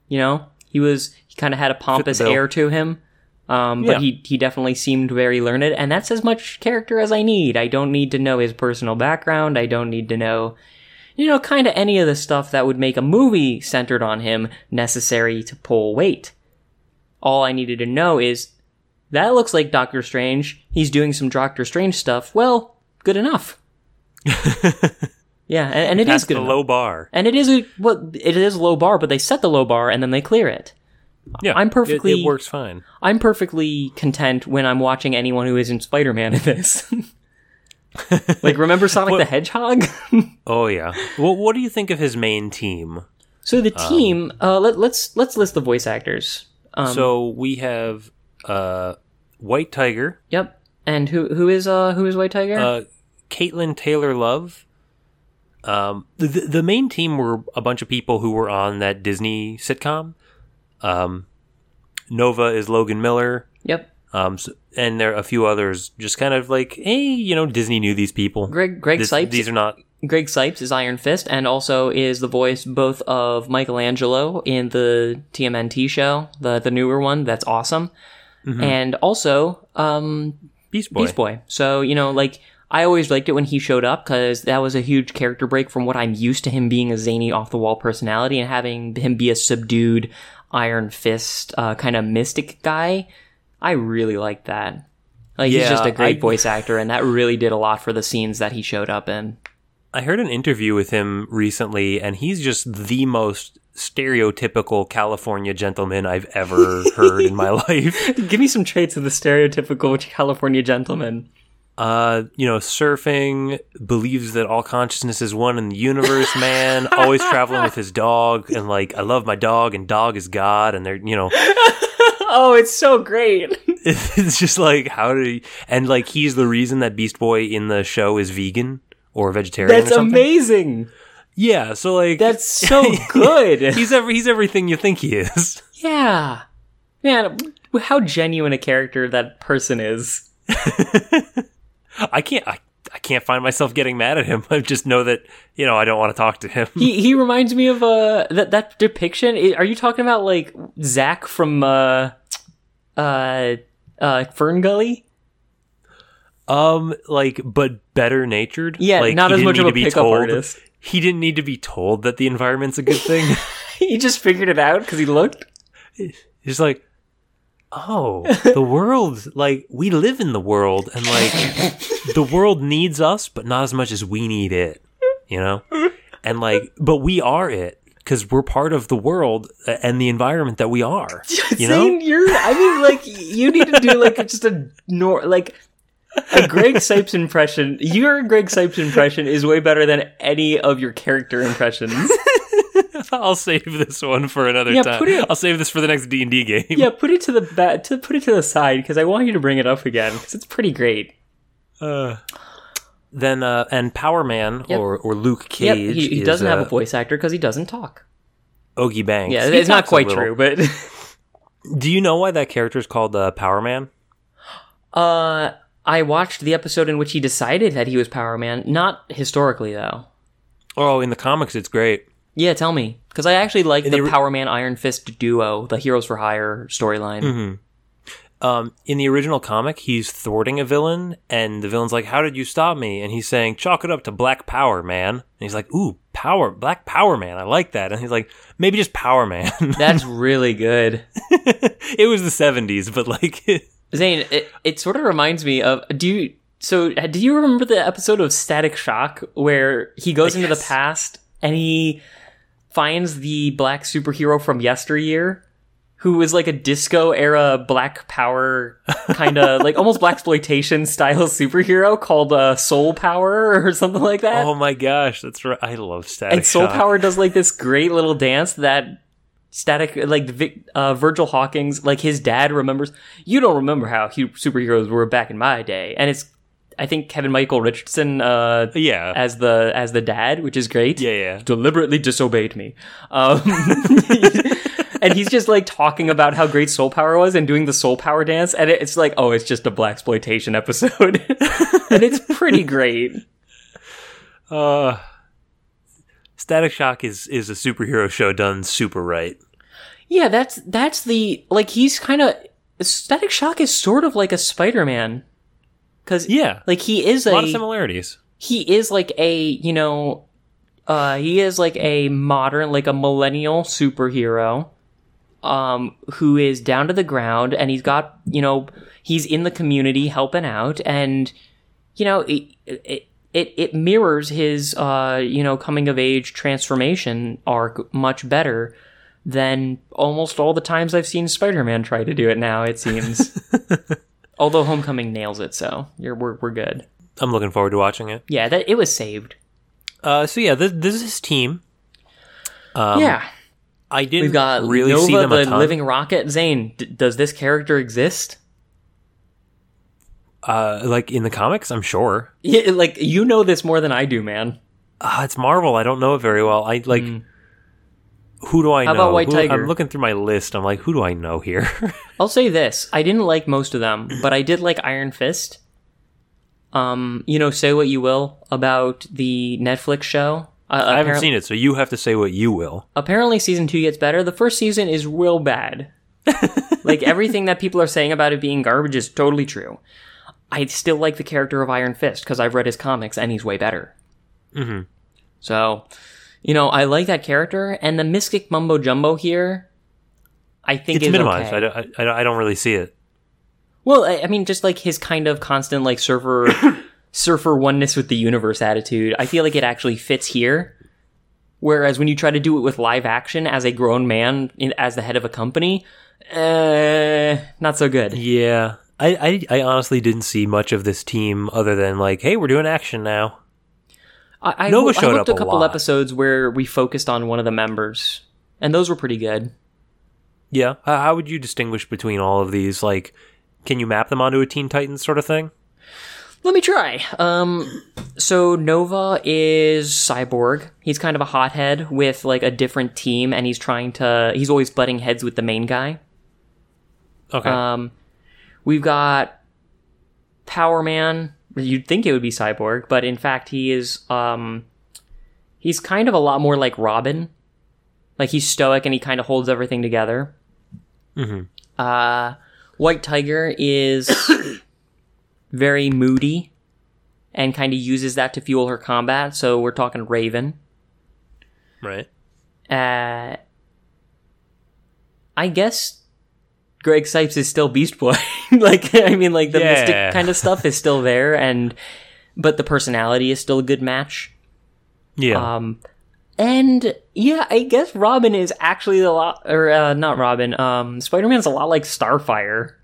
you know. He was he kind of had a pompous air to him, um, but Yeah. he he definitely seemed very learned, and that's as much character as I need. I don't need to know his personal background. I don't need to know you know, kind of any of the stuff that would make a movie centered on him necessary to pull weight. All I needed to know is that looks like Doctor Strange. He's doing some Doctor Strange stuff. Well, good enough. yeah, and, and it is good the enough. low bar. and it is a what it is low bar, but they set the low bar and then they clear it. Yeah, I'm it- perfectly- It, works fine. I'm perfectly content when I'm watching anyone who isn't Spider-Man in this. like, remember Sonic the Hedgehog? Oh yeah. Well, what do you think of his main team? so the team, uh, let, let's let's list the voice actors. Um, so we have uh, White Tiger, Yep. And who who is uh who is White Tiger? uh, Caitlin Taylor Love. Um, the the main team were a bunch of people who were on that Disney sitcom. Um, Nova is Logan Miller. yep. Um, so, and there are a few others, just kind of like, hey, you know, Disney knew these people. Greg Greg This- Cipes. These are not. Greg Cipes is Iron Fist and also is the voice both of Michelangelo in the TMNT show, the the newer one that's awesome. And also um Beast Boy. Beast Boy. So, you know, like I always liked it when he showed up because that was a huge character break from what I'm used to him being a zany, off the wall personality and having him be a subdued Iron Fist uh, kind of mystic guy. I really liked that. Like he's just a great I- voice actor, and that really did a lot for the scenes that he showed up in. I heard an interview with him recently, and he's just the most stereotypical California gentleman I've ever heard in my life. Give me some traits of the stereotypical California gentleman. Uh, you know, surfing, believes that all consciousness is one in the universe, man, always traveling with his dog, and like, I love my dog, and dog is God, and they're, you know, Oh, it's so great. it's just like, how do you, and like, he's the reason that Beast Boy in the show is vegan or vegetarian That's or something. amazing. Yeah, so like, That's so good. he's every, he's everything you think he is. yeah. Man, how genuine a character that person is. I can't I, I can't find myself getting mad at him. I just know that you know I don't want to talk to him. He he reminds me of uh that that depiction. Are you talking about like Zach from uh uh uh Fern Gully? Um, like, but better natured. Yeah, like, not as much of a pickup told- artist. He didn't need to be told that the environment's a good thing. he just figured it out because he looked. He's like, oh, the world, like, we live in the world, and like, the world needs us, but not as much as we need it, you know? And like, but we are it because we're part of the world uh, and the environment that we are, you know? You're. I mean, like you need to do like just a nor like a Greg Cipes impression. Your Greg Cipes impression is way better than any of your character impressions. I'll save this one for another Yeah, time. put it- I'll save this for the next D and D game. yeah, put it to the back. To put it to the side because I want you to bring it up again because it's pretty great. Then uh, and Power Man Yep. or or Luke Yep, Cage. he, he is, doesn't have uh, a voice actor because he doesn't talk. Ogie Banks. Yeah, He it's not quite true, but Do you know why that character is called uh, Power Man? uh, I watched the episode in which he decided that he was Power Man. Not historically though. Oh, in the comics, it's great. Yeah, tell me. Because I actually like the the ori- Power Man Iron Fist duo, the Heroes for Hire storyline. Mm-hmm. Um, in the original comic, he's thwarting a villain, and the villain's like, "How did you stop me?" And he's saying, "Chalk it up to Black Power, man." And he's like, "Ooh, power, Black Power, man, I like that." And he's like, "Maybe just Power Man." That's really good. it was the '70s, but like, Zane, it, it sort of reminds me of. Do you. So, do you remember the episode of Static Shock where he goes into the past and he finds the black superhero from yesteryear? Who was like a disco era black power kind of like almost black exploitation style superhero called uh, Soul Power or something like that. oh my gosh, that's right. I love Static and Soul Shock. Power does like this great little dance that static like uh, Virgil Hawkins like his dad remembers. You don't remember how hu- superheroes were back in my day, and it's I think Kevin Michael Richardson uh, Yeah, as the as the dad, which is great. yeah, yeah. Deliberately disobeyed me. Um, and he's just like talking about how great Soul Power was and doing the Soul Power dance, and it's like, oh, it's just a black exploitation episode, and it's pretty great. Uh, Static Shock is is a superhero show done super right. Yeah, that's that's the like he's kind of Static Shock is sort of like a Spider-Man cuz Yeah, like he is a a, lot of similarities. he is like a, you know, uh he is like a modern like a millennial superhero um who is down to the ground and he's got, you know, he's in the community helping out and you know, it it it, it mirrors his uh you know coming of age transformation arc much better than almost all the times I've seen Spider-Man try to do it now it seems. Although Homecoming nails it so you're we're we're good. I'm looking forward to watching it. Yeah, that it was saved. Uh, so yeah, this, this is his team. Um, yeah. I didn't We've got really Nova see them the living rocket. Zane, d- does this character exist? uh, like in the comics, I'm sure. Yeah, like you know this more than I do, man. Uh, it's Marvel. I don't know it very well. I like. Who do I. How know? about White Who- Tiger? I'm looking through my list. I'm like, who do I know here? I'll say this: I didn't like most of them, but I did like Iron Fist. Um, you know, say what you will about the Netflix show. Uh, I haven't seen it, so you have to say what you will. apparently season two gets better. The first season is real bad. like everything that people are saying about it being garbage is totally true. I still like the character of Iron Fist because I've read his comics and he's way better. Mm-hmm. So, you know, I like that character and the mystic mumbo jumbo here. I think It's minimized. okay. I, don't, I, I don't- really see it. Well, I, I mean, just like his kind of constant like surfer, surfer oneness with the universe attitude. I feel like it actually fits here. Whereas when you try to do it with live action as a grown man in, as the head of a company, uh, not so good. Yeah, I, I I honestly didn't see much of this team other than like, hey, we're doing action now. I, I, Nova I looked up a couple lot. episodes where we focused on one of the members, and those were pretty good. Yeah, how, how would you distinguish between all of these? Like, can you map them onto a Teen Titans sort of thing? Let me try. Um, so Nova is cyborg. He's kind of a hothead with like a different team, and he's trying to. He's always butting heads with the main guy. Okay, Um, we've got Power Man. You'd think it would be Cyborg, but in fact, he is. Um, he's kind of a lot more like Robin. Like he's stoic and he kind of holds everything together. Mhm. Uh, White Tiger is very moody and kind of uses that to fuel her combat. So we're talking Raven. right. Uh, I guess Greg Cipes is still Beast Boy. like I mean, like the Yeah. mystic kind of stuff is still there, and but the personality is still a good match. Yeah. Um, and yeah, I guess Robin is actually a lot, or uh, not Robin. Um, Spider Man's a lot like Starfire.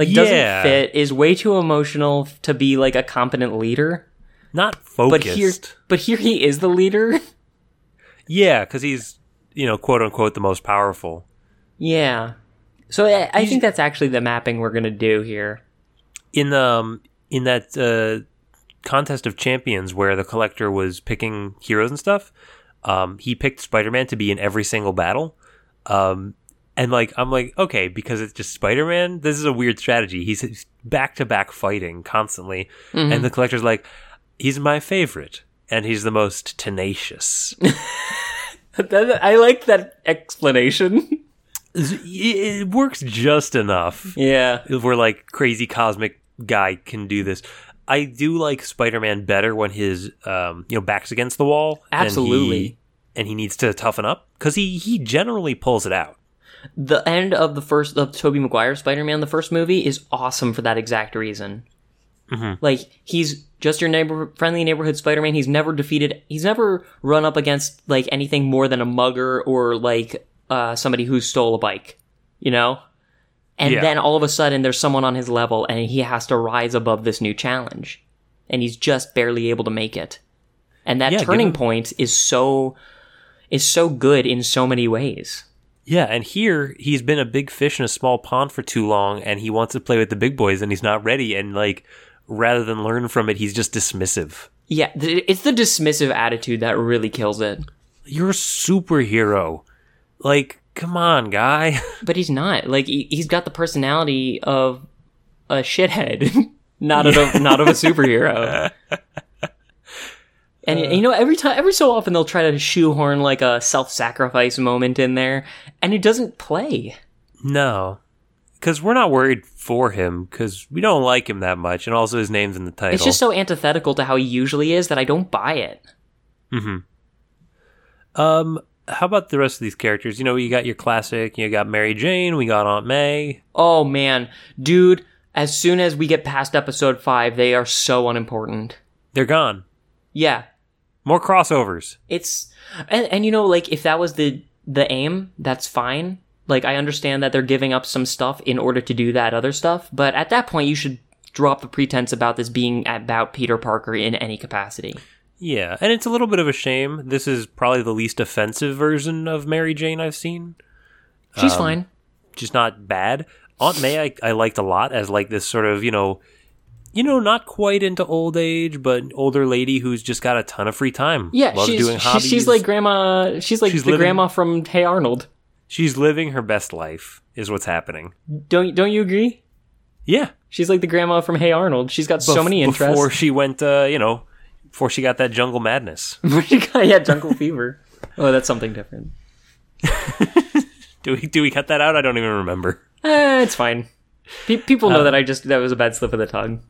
Like doesn't fit, is way too emotional to be like a competent leader. Not focused. But here, but here he is the leader. yeah, because he's you know quote unquote the most powerful. yeah. So I, I think that's actually the mapping we're gonna do here. in um in that uh, contest of champions where the collector was picking heroes and stuff, um, he picked Spider Man to be in every single battle. Um, and like I'm like okay because it's just Spider Man. This is a weird strategy. He's back to back fighting constantly, and the collector's like, he's my favorite, and he's the most tenacious. I like that explanation. it works just enough. yeah. if we're like crazy cosmic guy can do this. I do like Spider-Man better when his um, you know back's against the wall. and Absolutely. he- and he needs to toughen up because he he generally pulls it out. The end of the first of Tobey Maguire Spider Man, the first movie, is awesome for that exact reason. Like he's just your neighbor, friendly neighborhood Spider Man. He's never defeated. He's never run up against like anything more than a mugger or like uh, somebody who stole a bike. You know. And Yeah. then all of a sudden, there's someone on his level, and he has to rise above this new challenge, and he's just barely able to make it. And that Yeah, turning him- point is so is so good in so many ways. Yeah, and here he's been a big fish in a small pond for too long, and he wants to play with the big boys, and he's not ready. And like, rather than learn from it, he's just dismissive. Yeah, it's the dismissive attitude that really kills it. You're a superhero. Like, come on, guy. But he's not. Like he, he's got the personality of a shithead, not of a, not of a superhero. And y- you know, every time, every so often, they'll try to shoehorn like a self-sacrifice moment in there, and it doesn't play. no, because we're not worried for him because we don't like him that much, and also his name's in the title. It's just so antithetical to how he usually is that I don't buy it. Hmm. Um, how about the rest of these characters? You know, you got your classic. You got Mary Jane. We got Aunt May. Oh man, dude! As soon as we get past episode five, they are so unimportant. They're gone. Yeah, More crossovers. it's and, and you know like if that was the the aim that's fine like i understand that they're giving up some stuff in order to do that other stuff but at that point you should drop the pretense about this being about peter parker in any capacity Yeah, and it's a little bit of a shame. This is probably the least offensive version of Mary Jane I've seen. she's um, fine Just not bad. Aunt May I, I liked a lot as like this sort of you know, you know, not quite into old age, but older lady who's just got a ton of free time. yeah loves she's, doing hobbies. she's like grandma she's like She's the living- grandma from hey arnold she's living her best life. Is what's happening. don't don't you agree Yeah, she's like the grandma from hey arnold she's got so many interests. before she went. Uh, you know, before she got that jungle madness. yeah jungle fever oh that's something different Do we do we cut that out? I don't even remember. eh, it's fine Pe- people know that i just that was a bad slip of the tongue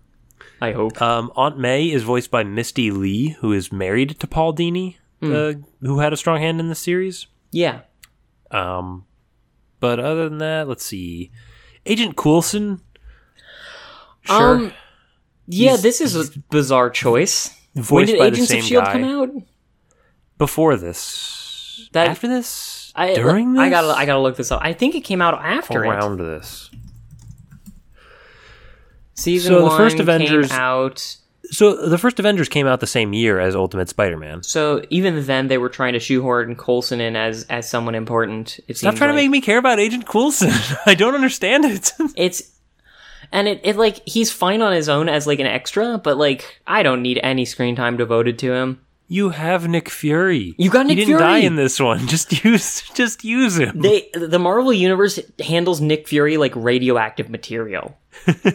i hope Um, Aunt May is voiced by Misty Lee, who is married to Paul Dini, Hmm. uh, who had a strong hand in the series. yeah Um, but other than that, let's see. Agent Coulson. Sure. Um, Yeah, He's- this is a bizarre choice. when voiced did by Agents the of Shield guy. Come out? Before this. That- After this? I, During this? I gotta I gotta look this up. I think it came out after it. Around this. Season So the first Avengers- came out. So the first Avengers came out the same year as Ultimate Spider-Man. So even then, they were trying to shoehorn Coulson in as as someone important. It Stop trying to make me care about Agent Coulson. I don't understand it. it's and it, it like he's fine on his own as like an extra, but like I don't need any screen time devoted to him. You have Nick Fury. You got Nick he didn't die in this one. Just use just use him. They the Marvel universe handles Nick Fury like radioactive material.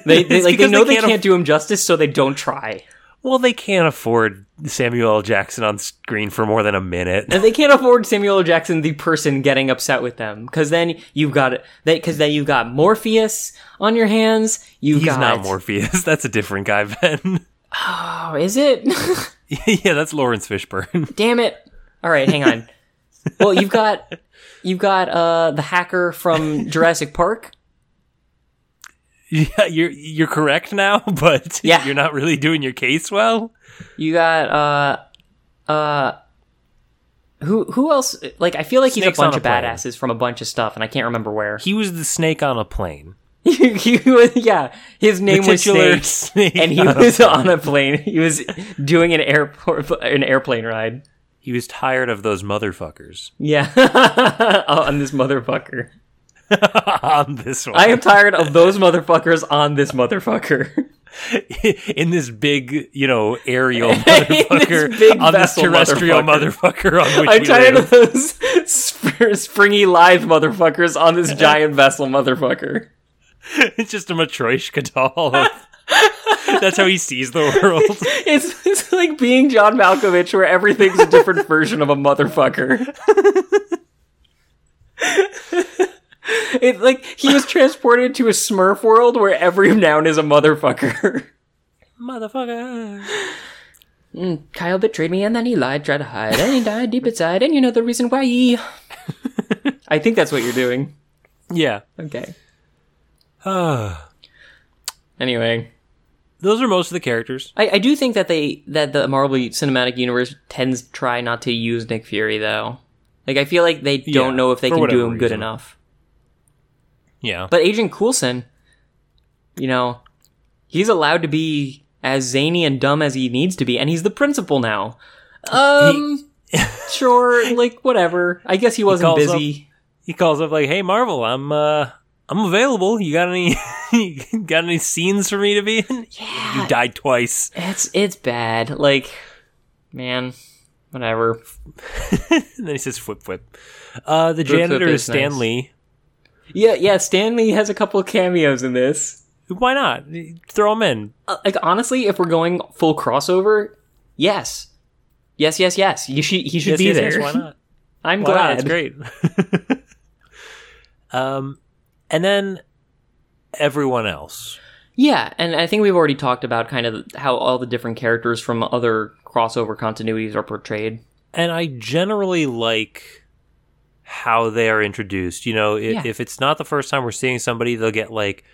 They, they like they know they they can't can't do him justice, so they don't try. Well, they can't afford Samuel L. Jackson on screen for more than a minute. And they can't afford Samuel L. Jackson, the person, getting upset with them, because then you've got because then you've got Morpheus on your hands. You've He's got not Morpheus. That's a different guy, Ben. Oh, is it? yeah, that's Laurence Fishburne. Damn it! All right, hang on. well, you've got you've got uh the hacker from Jurassic Park. Yeah, you're you're correct now, but Yeah. you're not really doing your case well. You got uh uh who who else? Like I feel like Snakes he's a bunch on of badasses from a bunch of stuff, and I can't remember where. He was the snake on a plane. he was, yeah, his name was Snake, snake and he a was on a plane. He was doing an airport an airplane ride. He was tired of those motherfuckers Yeah, on this motherfucker. on this one. I am tired of those motherfuckers on this motherfucker. in this big, you know, aerial motherfucker big on this terrestrial motherfucker. motherfucker, on which I'm tired live. of those sp- springy live motherfuckers on this giant vessel motherfucker. It's just a Matryoshka doll. That's how he sees the world. It's, it's like being John Malkovich, where everything's a different version of a motherfucker. It's like he was transported to a Smurf world where every noun is a motherfucker. Motherfucker. Hmm, Kyle betrayed me and then he lied, tried to hide, and he died deep inside, and you know the reason why. I think that's what you're doing. Yeah. Okay. Those Anyway, those are most of the characters. I, I do think that they that the Marvel Cinematic Universe tends to try not to use Nick Fury though. Like I feel like they Yeah, don't know if they for can do whatever him good reason. enough. Yeah. But Agent Coulson, you know, he's allowed to be as zany and dumb as he needs to be, and he's the principal now. Um, sure, like whatever. I guess he wasn't calls busy. he calls up like, "Hey Marvel, I'm uh I'm available. You got any you got any scenes for me to be in?" Yeah. You died twice. It's it's bad. Like, man, whatever. And then he says, "Whip whip." Uh, the whip janitor is is Stan nice. Lee. Yeah, yeah. Stan Lee has a couple of cameos in this. Why not? Throw him in. Uh, like honestly, if we're going full crossover, yes, yes, yes, yes. You should he should Yes, be yes, there. yes, why not? I'm Why glad. It's great. um, and then everyone else. Yeah, and I think we've already talked about kind of how all the different characters from other crossover continuities are portrayed. and I generally like how they are introduced. You know, if, Yeah. if it's not the first time we're seeing somebody, they'll get like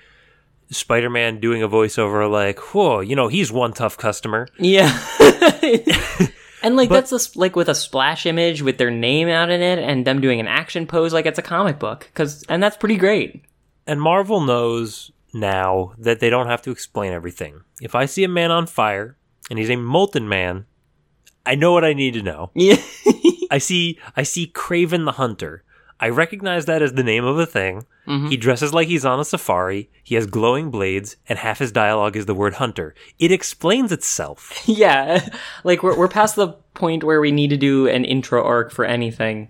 Spider-Man doing a voiceover, like, "Whoa, you know, he's one tough customer." Yeah. and like that's just like with a splash image with their name out in it and them doing an action pose like it's a comic book cuz and that's pretty great. And Marvel knows now that they don't have to explain everything. If I see a man on fire and he's a molten man, I know what I need to know. I see I see Kraven the Hunter. I recognize that as the name of a thing. Mm-hmm. He dresses like he's on a safari. He has glowing blades, and half his dialogue is the word hunter. It explains itself. yeah. Like we're we're past the point where we need to do an intro arc for anything.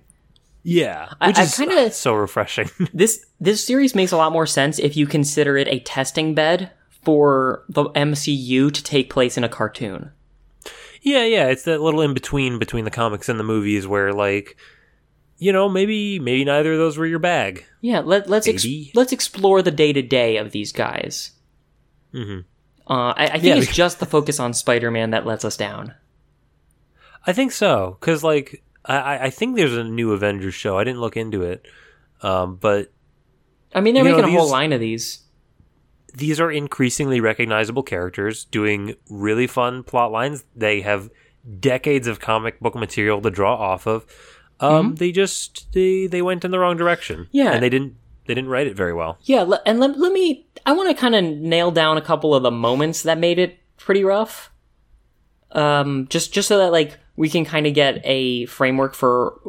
Yeah, which I is kinda- so refreshing. This this series makes a lot more sense if you consider it a testing bed for the MCU to take place in a cartoon. yeah, yeah, it's that little in between between the comics and the movies where, like, you know, maybe maybe neither of those were your bag. Yeah, let, let's ex- let's explore the day to day of these guys. Mm-hmm. Uh, I, I think Yeah, it's because- just the focus on Spider Man that lets us down. I think so, because like I- I, think there's a new Avengers show. I didn't look into it, um, but I mean, they're You know, making a whole line of these. these are increasingly recognizable characters doing really fun plot lines. They have decades of comic book material to draw off of. Um, They just they they went in the wrong direction. Mm-hmm. Yeah. and they didn't they didn't write it very well. Yeah, and let, let me. I want to kind of nail down a couple of the moments that made it pretty rough. Um, just just so that like we can kind of get a framework for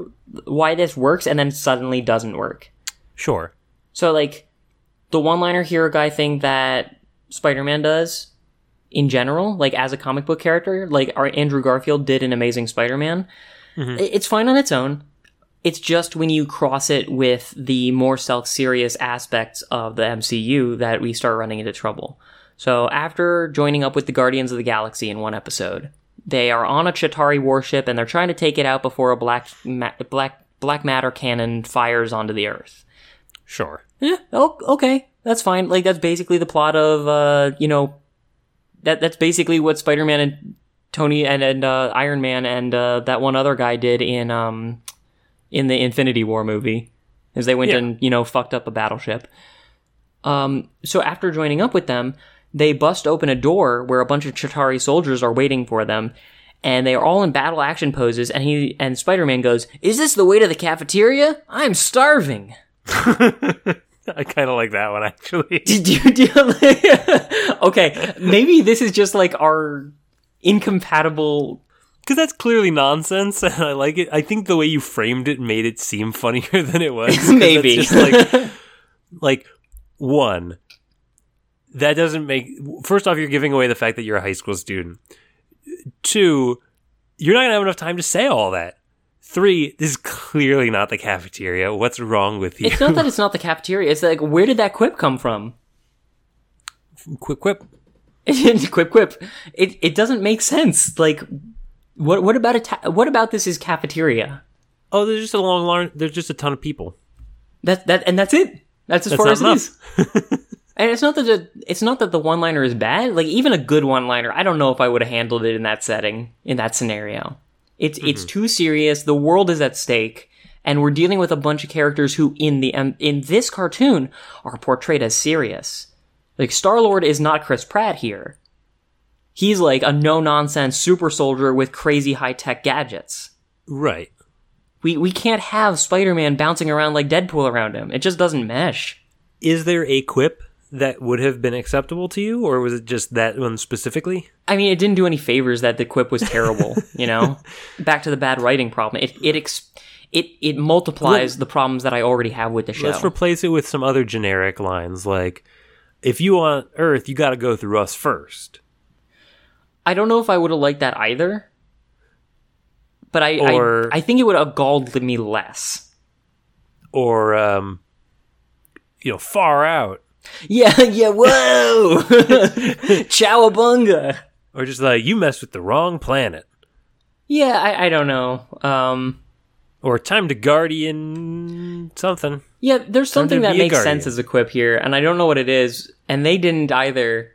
why this works and then suddenly doesn't work. Sure. So like the one-liner hero guy thing that Spider-Man does in general, like as a comic book character, like our Andrew Garfield did in Amazing Spider-Man, i- it's fine on its own. It's just when you cross it with the more self-serious aspects of the MCU that we start running into trouble. So after joining up with the Guardians of the Galaxy in one episode, they are on a Chitauri warship and they're trying to take it out before a black ma- black black matter cannon fires onto the Earth. Sure. Yeah. Oh, okay. That's fine. Like that's basically the plot of uh, you know, that that's basically what Spider-Man and Tony and and uh, Iron Man and uh, that one other guy did in um in the Infinity War movie, as they went Yeah. and you know fucked up a battleship. Um, so after joining up with them, they bust open a door where a bunch of Chitauri soldiers are waiting for them, and they are all in battle action poses. And he and Spider Man goes, "Is this the way to the cafeteria? I'm starving." I kind of like that one actually. Did you do? okay, maybe this is just like our incompatible. Because that's clearly nonsense, and I like it. I think the way you framed it made it seem funnier than it was Maybe. just like, like one. That doesn't make. First off, you're giving away the fact that you're a high school student. Two, you're not gonna have enough time to say all that. Three, this is clearly not the cafeteria. What's wrong with you? It's not that it's not the cafeteria. It's like where did that quip come from? quip quip. quip quip. It it doesn't make sense. Like what what about a ta- what about this is cafeteria? Oh, there's just a long line. There's just a ton of people. That that and that's it. That's as That's far as it is. and it's not that the, it's not that the one liner is bad. Like even a good one liner, I don't know if I would have handled it in that setting, in that scenario. It's it's too serious. The world is at stake, and we're dealing with a bunch of characters who, in the um, in this cartoon, are portrayed as serious. Like Star Lord is not Chris Pratt here. He's like a no nonsense super soldier with crazy high tech gadgets. Right. We we can't have Spider Man bouncing around like Deadpool around him. It just doesn't mesh. Is there a quip that would have been acceptable to you, or was it just that one specifically? I mean, it didn't do any favors that the quip was terrible. you know, back to the bad writing problem. It it ex- it it multiplies the problems that I already have with the show. Let's replace it with some other generic lines like, if you want Earth, you got to go through us first. I don't know if I would have liked that either, but I Or- I, I think it would have galled me less. Or, um, you know, far out. Yeah, yeah. Whoa, Chowabunga. Or just like, you messed with the wrong planet. Yeah, I, I don't know. Um, Or time to guardian something. Yeah, there's something that makes sense as a quip here, and I don't know what it is, and they didn't either.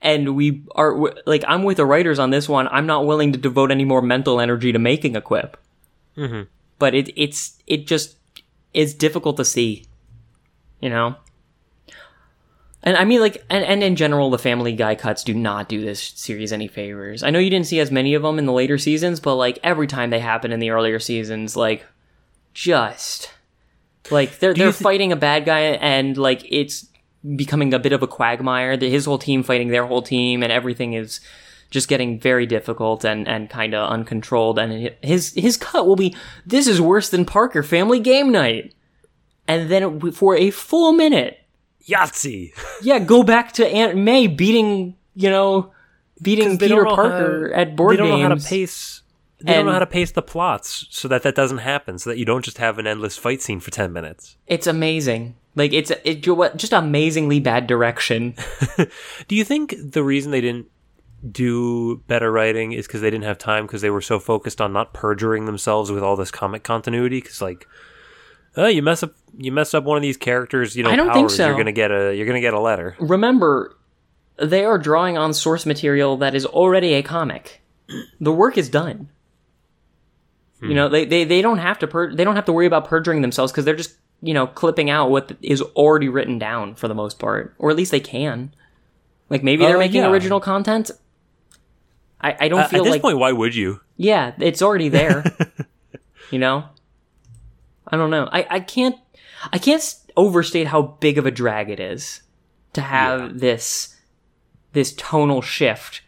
And we are like, I'm with the writers on this one. I'm not willing to devote any more mental energy to making a quip. Mm-hmm. But it it's it just is difficult to see, you know. And I mean, like, and, and in general, the Family Guy cuts do not do this series any favors. I know you didn't see as many of them in the later seasons, but like every time they happen in the earlier seasons, like, just like they're they're thi- fighting a bad guy and like it's becoming a bit of a quagmire. The, his whole team fighting their whole team, and everything is just getting very difficult and and kind of uncontrolled. And his his cut will be this is worse than Parker Family Game Night, and then it- for a full minute, Yahtzee! yeah, go back to Aunt May beating you know beating Peter Parker how- at board They don't games. know how to pace. They don't know how to pace the plots so that that doesn't happen, so that you don't just have an endless fight scene for 10 minutes. It's amazing. Like it's it just amazingly bad direction. Do you think the reason they didn't do better writing is because they didn't have time because they were so focused on not perjuring themselves with all this comic continuity? Because like, oh, you mess up, you mess up one of these characters, you know, I don't powers, think so. You're gonna get a, you're gonna get a letter. remember they are drawing on source material that is already a comic the work is done Hmm. you know they, they, they don't have to per- they don't have to worry about perjuring themselves because they're just you know clipping out what is already written down for the most part or at least they can like maybe they're Uh, making yeah. original content i, I don't Uh, feel at this like point, why would you? yeah it's already there you know i don't know i, I can't i can't overstate how big of a drag it is to have this this tonal shift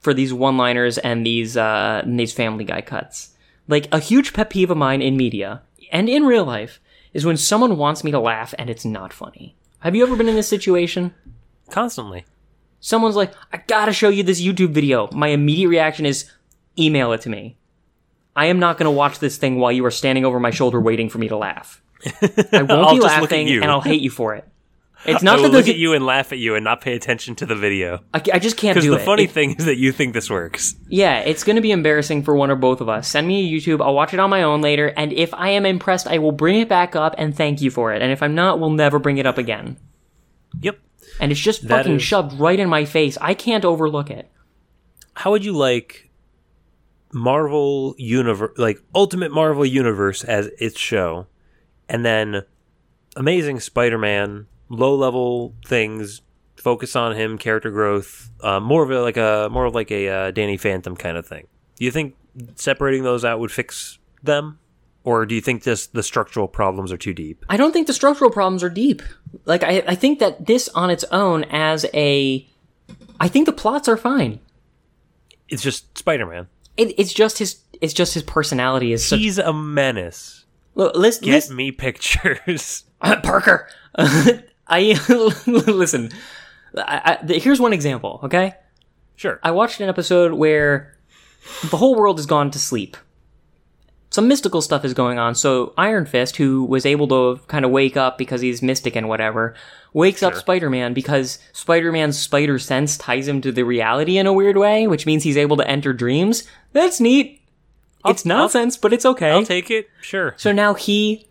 for these one liners and these uh and these family guy cuts like a huge pet peeve of mine in media and in real life is when someone wants me to laugh and it's not funny have you ever been in this situation Constantly. someone's like, I gotta show you this YouTube video. My immediate reaction is, email it to me. I am not gonna watch this thing while you are standing over my shoulder waiting for me to laugh. I won't be just look at laughing and I'll hate you for it. It's I not will that look at you and laugh at you and not pay attention to the video. I, I just can't do the it. The funny It- thing is that you think this works. Yeah, it's gonna be embarrassing for one or both of us. Send me a YouTube, I'll watch it on my own later, and if I am impressed, I will bring it back up and thank you for it. And if I'm not, we'll never bring it up again. Yep. And it's just That fucking is- shoved right in my face. I can't overlook it. How would you like Marvel universe, like Ultimate Marvel Universe as its show, and then Amazing Spider-Man, low-level things, focus on him, character growth, uh, more of a like a more of like a uh, Danny Phantom kind of thing. Do you think separating those out would fix them, or do you think just the structural problems are too deep? I don't think the structural problems are deep. Like I, I think that this on its own as a, I think the plots are fine. It's just Spider-Man. It, it's just his, it's just his personality is such. He's a menace. Look, listen, Get me pictures. Parker. I listen. I, I, here's one example. Okay, sure. I watched an episode where the whole world has gone to sleep. Some mystical stuff is going on. So Iron Fist, who was able to kind of wake up because he's mystic and whatever, wakes up Spider-Man because Spider-Man's spider sense ties him to the reality in a weird way, which means he's able to enter dreams. That's neat. it's I'll- nonsense, but it's okay. I'll take it. Sure. So now he,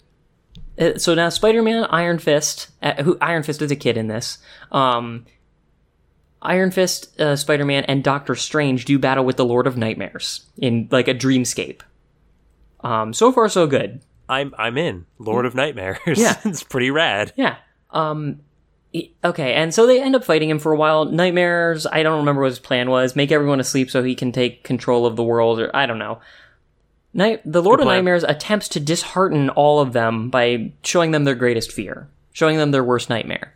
so now Spider-Man, Iron Fist, uh, who Iron Fist is a kid in this. Um, Iron Fist, uh, Spider-Man, and Doctor Strange do battle with the Lord of Nightmares in like a dreamscape. Um, so far so good. I'm I'm in Lord of Nightmares. Yeah. it's pretty rad. Yeah. Um, okay, and so they end up fighting him for a while. Nightmares, I don't remember what his plan was. Make everyone asleep so he can take control of the world, or I don't know. Night, the Lord Good of plan. Nightmares attempts to dishearten all of them by showing them their greatest fear, showing them their worst nightmare.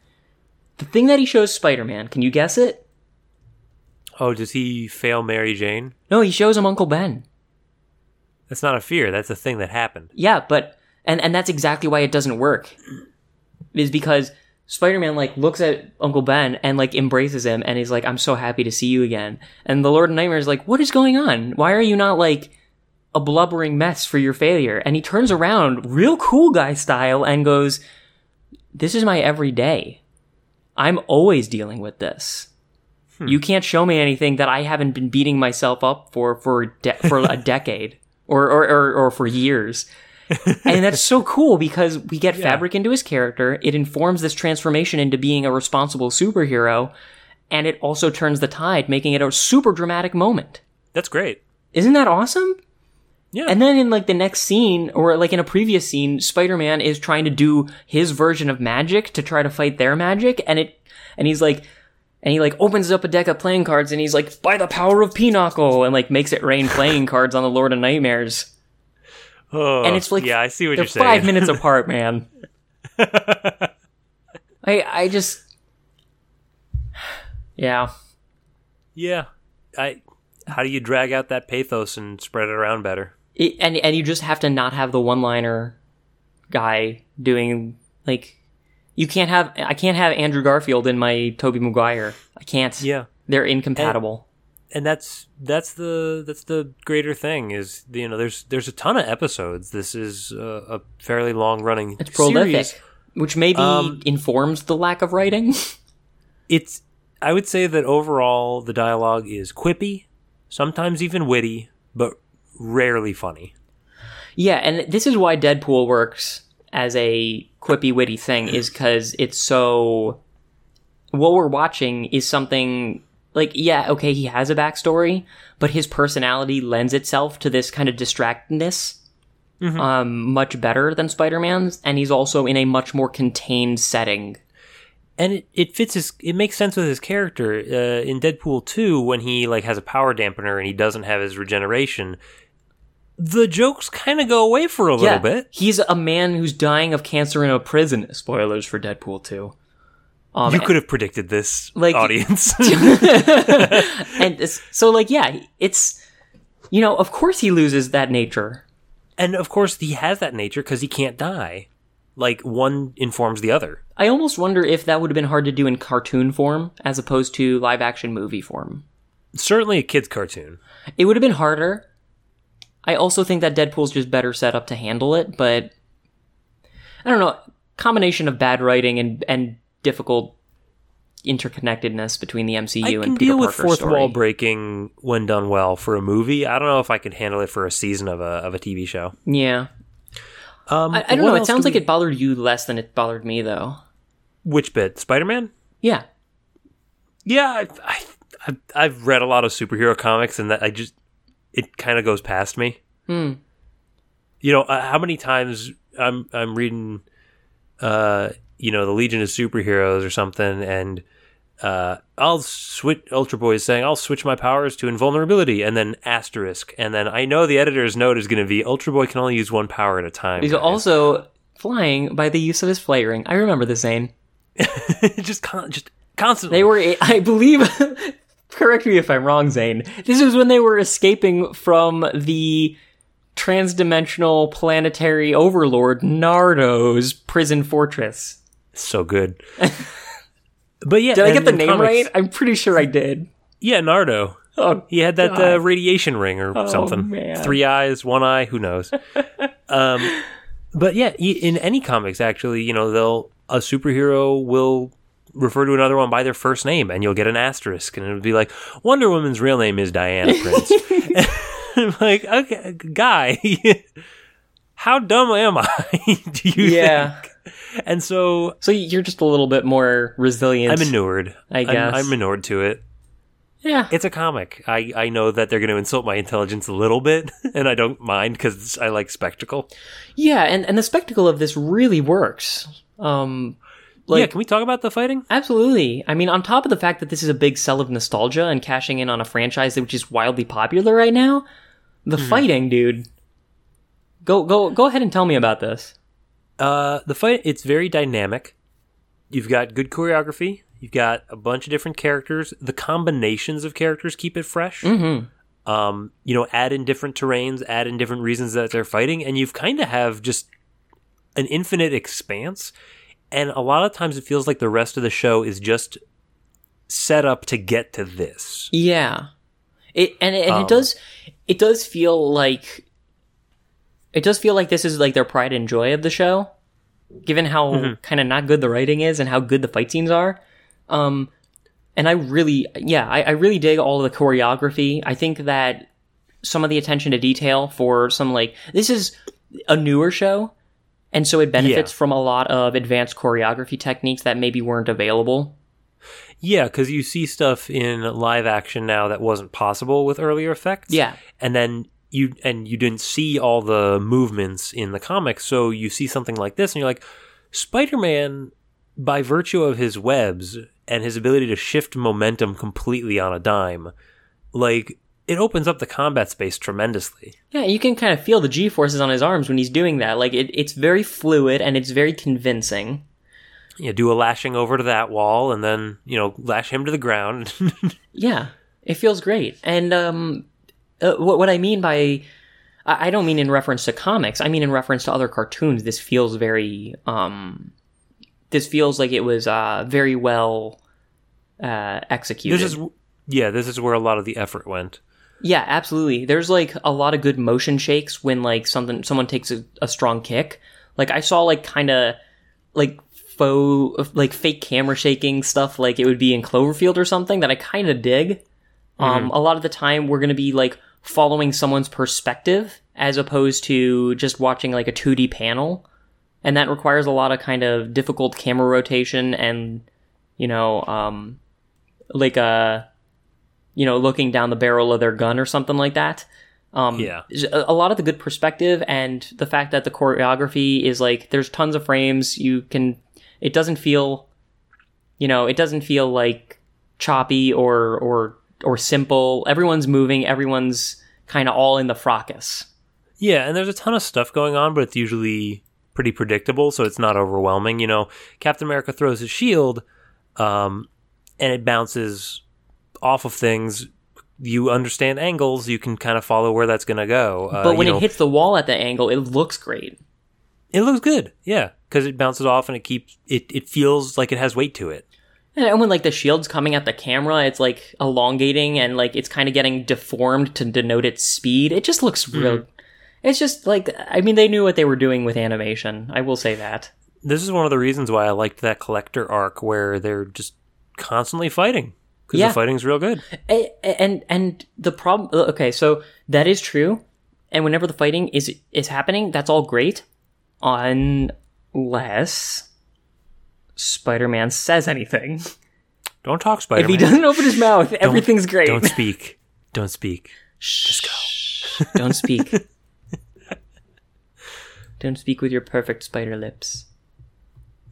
The thing that he shows Spider Man, can you guess it? Oh, does he fail Mary Jane? No, he shows him Uncle Ben. That's not a fear. That's a thing that happened. Yeah, but and and that's exactly why it doesn't work. Is because Spider-Man like looks at Uncle Ben and like embraces him and he's like, "I'm so happy to see you again." And the Lord of Nightmares is like, "What is going on? Why are you not like a blubbering mess for your failure?" And he turns around, real cool guy style, and goes, "This is my everyday. I'm always dealing with this." Hmm. You can't show me anything that I haven't been beating myself up for for de- for a decade or, or or or for years. and that's so cool because we get fabric into his character. It informs this transformation into being a responsible superhero, and it also turns the tide, making it a super dramatic moment. That's great. Isn't that awesome? Yeah. And then in like the next scene, or like in a previous scene, Spider-Man is trying to do his version of magic to try to fight their magic, and it, and he's like, and he like opens up a deck of playing cards, and he's like, by the power of Pinochle, and like makes it rain playing cards on the Lord of Nightmares, oh, and it's like, yeah, I see what you're saying. five minutes apart, man. I I just, yeah. Yeah. I. How do you drag out that pathos and spread it around better? It, and and you just have to not have the one liner guy doing like you can't have I can't have Andrew Garfield in my Tobey Maguire. I can't. Yeah. They're incompatible. and that's that's the that's the greater thing is you know there's there's a ton of episodes. This is a, a fairly long running. it's prolific, Series. which maybe Um, informs the lack of writing. It's I would say that overall the dialogue is quippy, sometimes even witty, but rarely funny. yeah, and this is why Deadpool works as a quippy witty thing is cuz it's so what we're watching is something like yeah, okay, he has a backstory, but his personality lends itself to this kind of distractedness um, much better than Spider-Man's, and he's also in a much more contained setting. and it, it fits his it makes sense with his character uh, in deadpool 2 when he like has a power dampener and he doesn't have his regeneration the jokes kind of go away for a little bit He's a man who's dying of cancer in a prison. Spoilers for Deadpool 2. Um, you could have predicted this Like- audience and so, like, yeah, it's, you know, of course he loses that nature. and of course he has that nature because he can't die like one informs the other I almost wonder if that would have been hard to do in cartoon form as opposed to live action movie form. certainly a kid's cartoon It would have been harder. I also think that Deadpool's just better set up to handle it, but I don't know. Combination of bad writing and and difficult interconnectedness between the MCU i and can Peter deal with Parker's fourth story. wall breaking when done well for a movie i don't know if i could handle it for a season of a, of a tv show Yeah, um, I, I don't know. It sounds like we- it bothered you less than it bothered me, though. which bit spider-man Yeah, Yeah, I, I, I've, I've read a lot of superhero comics, and that I just it kind of goes past me. You know, uh, how many times I'm I'm reading, uh, you know, the Legion of Superheroes or something, and uh, I'll switch. Ultra Boy is saying I'll switch my powers to invulnerability, and then asterisk, and then I know the editor's note is going to be Ultra Boy can only use one power at a time. He's guys." also flying by the use of his flight ring. I remember this Zane. just con- just constantly. They were, I believe. correct me if I'm wrong, Zane. This was when they were escaping from the transdimensional planetary overlord Nardo's prison fortress. so good. but yeah, Did I get the name comics- right? I'm pretty sure I did. Yeah, Nardo. Oh, He had that uh, radiation ring or Oh, something. man. Three eyes, one eye, who knows? um, but yeah, in any comics, actually, you know, they'll a superhero will refer to another one by their first name, and you'll get an asterisk, and it'll be like Wonder Woman's real name is Diana Prince. I'm like, okay, guy, how dumb am I? Do you yeah. think? And so So you're just a little bit more resilient. I'm inured. I I'm- guess. I'm, inured to it. yeah. It's a comic. I, I know that they're going to insult my intelligence a little bit, and I don't mind because I like spectacle. Yeah, and, and the spectacle of this really works. Um, yeah, can we talk about the fighting? absolutely. I mean, on top of the fact that this is a big sell of nostalgia and cashing in on a franchise which is wildly popular right now, the Mm-hmm. fighting, dude. Go go go ahead and tell me about this. Uh, the fight it's very dynamic. You've got good choreography. You've got a bunch of different characters. The combinations of characters keep it fresh. Mm-hmm. Um, you know, add in different terrains, add in different reasons that they're fighting, and you've kind of have just an infinite expanse. And a lot of times, it feels like the rest of the show is just set up to get to this. Yeah. It and, and Um, it does it does feel like it does feel like this is like their pride and joy of the show, given how Mm-hmm. kind of not good the writing is and how good the fight scenes are. Um, and I really, yeah, I, I really dig all the choreography. I think that some of the attention to detail for some like this is a newer show, and so it benefits Yeah. from a lot of advanced choreography techniques that maybe weren't available. Yeah, because you see stuff in live action now that wasn't possible with earlier effects. Yeah. and then you and you didn't see all the movements in the comics, so you see something like this, and you're like, Spider-Man, by virtue of his webs and his ability to shift momentum completely on a dime, like it opens up the combat space tremendously. Yeah, you can kind of feel the G forces on his arms when he's doing that. Like it, it's very fluid and it's very convincing. You do a lashing over to that wall, and then you know lash him to the ground. Yeah, it feels great. And um, uh, what what I mean by I I don't mean in reference to comics. I mean in reference to other cartoons. This feels very um, this feels like it was uh very well uh executed. this is yeah, this is where a lot of the effort went. Yeah, absolutely. There's like a lot of good motion shakes when like something someone takes a, a strong kick. Like I saw like kind of like faux like fake camera shaking stuff like it would be in Cloverfield or something that I kind of dig. Um a lot of the time we're going to be like following someone's perspective as opposed to just watching like a 2D panel. And that requires a lot of kind of difficult camera rotation and you know um like a you know, looking down the barrel of their gun or something like that. Um, Yeah. a, lot of the good perspective and the fact that the choreography is like there's tons of frames. You can, it doesn't feel, you know, it doesn't feel like choppy or or or simple. Everyone's moving. Everyone's kind of all in the fracas. Yeah, and there's a ton of stuff going on, but it's usually pretty predictable, so it's not overwhelming. You know, Captain America throws his shield, um, and it bounces off of things. You understand angles, you can kind of follow where that's going to go. Uh, But when you it hits the wall at the angle, it looks great. it looks good, yeah, because it bounces off and it keeps it. It feels like it has weight to it. And when like the shield's coming at the camera, it's like elongating and like it's kind of getting deformed to denote its speed. It just looks real. It's just like I mean they knew what they were doing with animation. I will say that. This is one of the reasons why I liked that collector arc where they're just constantly fighting because Yeah. the fighting's real good. A- a- And and the problem. Uh, okay, so that is true. And whenever the fighting is is happening, that's all great, unless Spider-Man says anything. Don't talk Spider Man. If he doesn't open his mouth, everything's great. Don't speak. Don't speak. Just go. Don't speak. Don't speak with your perfect spider lips.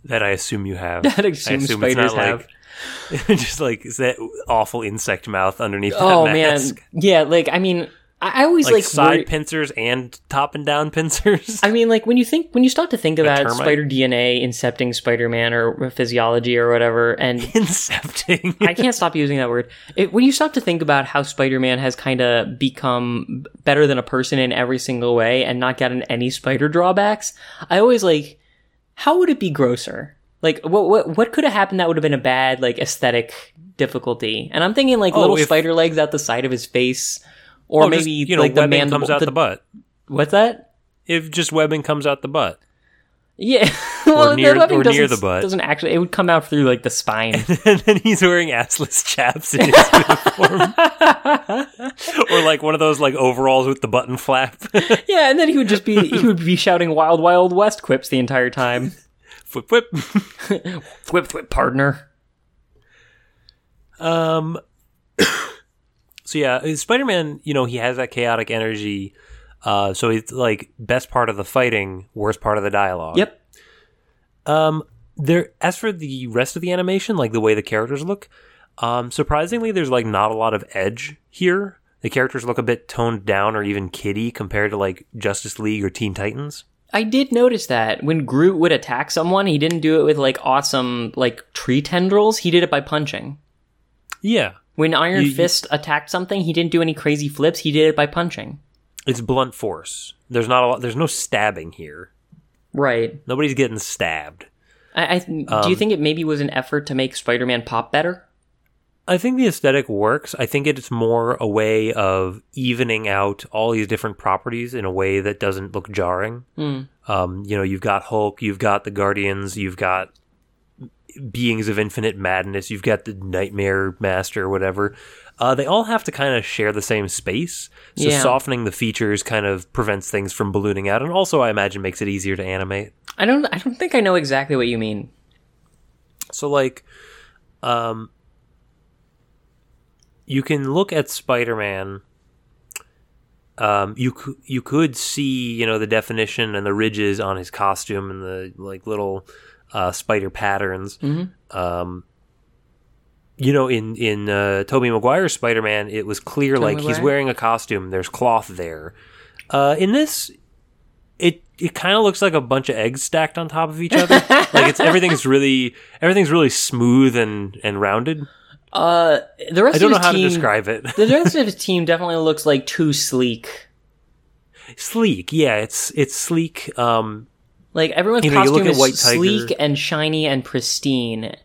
That I assume you have. That I assume assume spiders it's not have. like just like is that awful insect mouth underneath Oh that man, yeah. Like I mean, I, I always Like, like, side worry- pincers and top and down pincers. I mean, like when you think when you start to think about termite? spider DNA incepting Spider-Man or physiology or whatever, and Incepting. I can't stop using that word. It, when you stop to think about how Spider-Man has kind of become better than a person in every single way and not gotten any spider drawbacks, I always like, how would it be grosser? Like, what what what could have happened that would have been a bad like aesthetic difficulty? And I'm thinking like Oh, little if- spider legs out the side of his face, or Oh, just, maybe you know like the mandible. comes out the, butt. What's that? If just webbing comes out the butt, Yeah, well, near- the or near the butt. Doesn't actually. It would come out through like the spine. and then he's wearing assless chaps in his uniform, or like one of those like overalls with the button flap. yeah, and then he would just be he would be shouting "Wild Wild West" quips the entire time. Whip whip. Whip, whip, partner. Um. so yeah, Spider Man. You know, he has that chaotic energy. Uh, so it's like best part of the fighting, worst part of the dialogue. Yep. Um, there. As for the rest of the animation, like the way the characters look, um, surprisingly, there's like not a lot of edge here. The characters look a bit toned down, or even kiddie compared to like Justice League or Teen Titans. I did notice that when Groot would attack someone, he didn't do it with like awesome like tree tendrils. He did it by punching. Yeah, When Iron You- you- Fist attacked something, he didn't do any crazy flips. He did it by punching. it's blunt force. There's not a lot. There's no stabbing here. Right. Nobody's getting stabbed. I, I do Um, you think it maybe was an effort to make Spider-Man pop better? I think the aesthetic works. I think it's more a way of evening out all these different properties in a way that doesn't look jarring. Um, you know, you've got Hulk, you've got the Guardians, you've got beings of infinite madness, you've got the Nightmare Master, or whatever. Uh, they all have to kind of share the same space. So Yeah. softening the features kind of prevents things from ballooning out, and also I imagine makes it easier to animate. I don't. I don't think I know exactly what you mean. So like um you can look at Spider-Man um you could you could see, you know, the definition and the ridges on his costume and the like little uh spider patterns. Um you know, in in uh, Tobey Maguire's Spider-Man, it was clear like he's wearing a costume. There's cloth there. Uh, in this, it it kind of looks like a bunch of eggs stacked on top of each other. like it's everything's really everything's really smooth and and rounded. Uh, the rest I don't of know his how team, to describe it. the rest of his team definitely looks like too sleek. sleek, yeah, it's it's sleek. Um, Like everyone's You know, costume is White Tiger- sleek and shiny and pristine.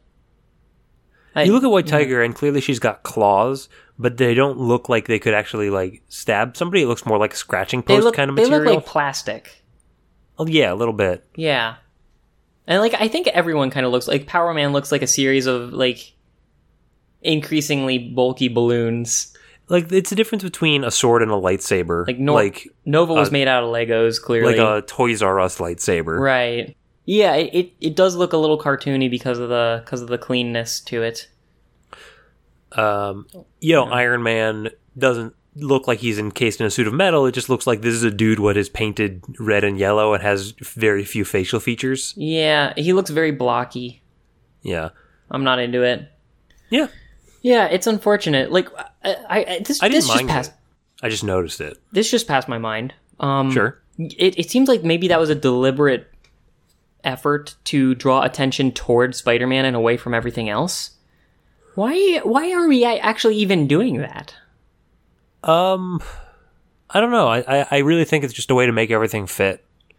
I- you look at White Tiger, and clearly she's got claws, but they don't look like they could actually like stab somebody. It looks more like a scratching post look kind of material. they look like plastic. oh yeah, a little bit. Yeah, and like I think everyone kind of looks like Power Man looks like a series of like increasingly bulky balloons. Like it's the difference between a sword and a lightsaber. Like like Nova was uh, made out of Legos, clearly. like a Toys R Us lightsaber. right. Yeah, it, it it does look a little cartoony because of the because of the cleanness to it. Um, you know, Iron Man doesn't look like he's encased in a suit of metal. It just looks like this is a dude what is painted red and yellow and has very few facial features. Yeah, he looks very blocky. Yeah, I'm not into it. yeah. Yeah, it's unfortunate. Like I, I this I this just passed it. I just noticed it. this just passed my mind. Um Sure. it, it seems like maybe that was a deliberate effort to draw attention towards Spider-Man and away from everything else. Why why are we actually even doing that? Um, I don't know. I, I, I really think it's just a way to make everything fit. You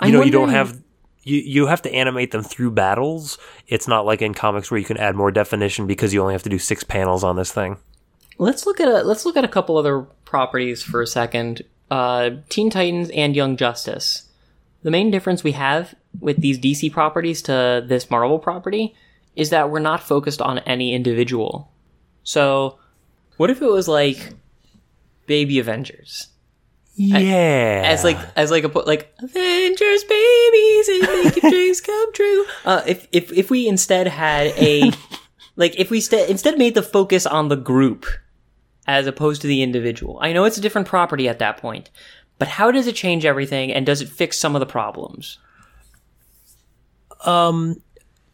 I'm know, you don't have you you have to animate them through battles. It's not like in comics where you can add more definition because you only have to do six panels on this thing. Let's look at a let's look at a couple other properties for a second. Uh, Teen Titans and Young Justice. The main difference we have with these DC properties to this Marvel property is that we're not focused on any individual. So, what if it was like Baby Avengers? Yeah, as like as like a like Avengers babies and making dreams come true. Uh, if if if we instead had a like if we st- instead made the focus on the group as opposed to the individual? I know it's a different property at that point, but how does it change everything and does it fix some of the problems? Um,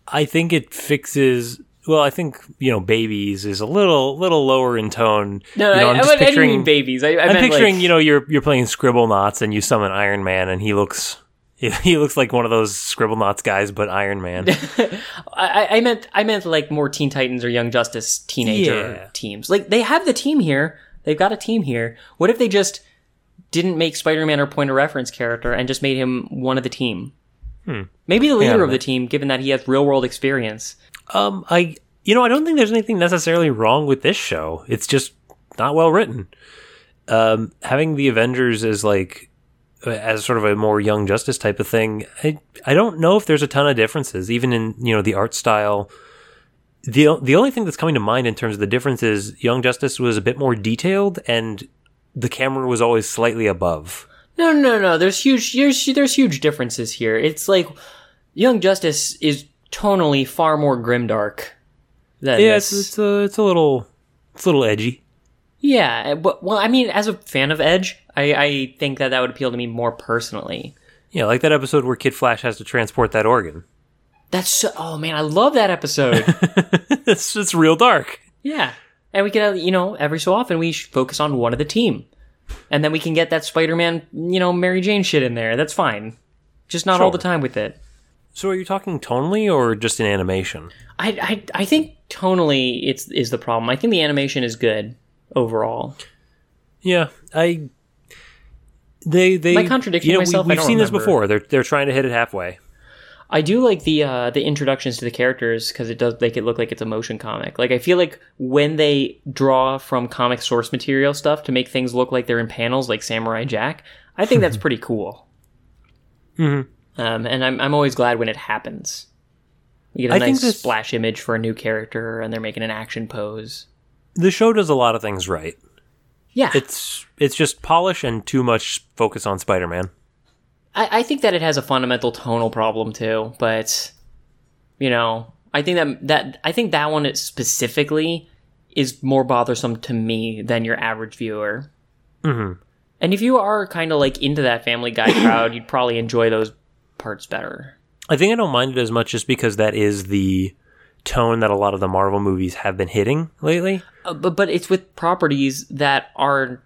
I think it fixes. Well, I think you know, babies is a little little lower in tone. No, you know, I, I'm I, just I picturing mean babies. I, I I'm picturing, like, you know, you're you're playing Scribblenauts and you summon Iron Man and he looks he looks like one of those Scribblenauts guys, but Iron Man. I, I meant I meant like more Teen Titans or Young Justice teenager Yeah. teams. Like they have the team here. They've got a team here. What if they just didn't make Spider-Man or point of reference character and just made him one of the team? Hmm. Maybe the leader Yeah. of the team, given that he has real world experience. Um, I you know I don't think there's anything necessarily wrong with this show. It's just not well written. Um, having the Avengers as like uh, as sort of a more Young Justice type of thing, I I don't know if there's a ton of differences, even in you know the art style. the The only thing that's coming to mind in terms of the difference is Young Justice was a bit more detailed, and the camera was always slightly above. No, no, no. There's huge. There's there's huge differences here. It's like Young Justice is tonally far more grimdark than Yeah, this. it's it's a, it's a little it's a little edgy. Yeah, but well, I mean, as a fan of Edge, I, I think that that would appeal to me more personally. Yeah, like that episode where Kid Flash has to transport that organ. That's so, oh man, I love that episode. it's it's real dark. yeah, and we can, uh, you know, every so often we focus on one of the team, and then we can get that Spider-Man, you know, Mary Jane shit in there. That's fine, just not all the time with it. So are you talking tonally or just in animation? I, I, I think tonally it's is the problem. I think the animation is good overall. Yeah, I. They they. Am I contradicting you know, myself? I We, have seen this before. They're they're trying to hit it halfway. I do like the uh, the introductions to the characters because it does make it look like it's a motion comic. Like I feel like when they draw from comic source material stuff to make things look like they're in panels, like Samurai Jack, I think that's pretty cool. Mm-hmm. Um, and I'm I'm always glad when it happens. You get a I nice this- splash image for a new character, and they're making an action pose. The show does a lot of things right. Yeah, It's it's just polish and too much focus on Spider Man. I, I think that it has a fundamental tonal problem too, but you know, I think that that I think that one specifically is more bothersome to me than your average viewer. Mm-hmm. And if you are kind of like into that Family Guy crowd, you'd probably enjoy those parts better. I think I don't mind it as much just because that is the tone that a lot of the Marvel movies have been hitting lately. Uh, but but it's with properties that are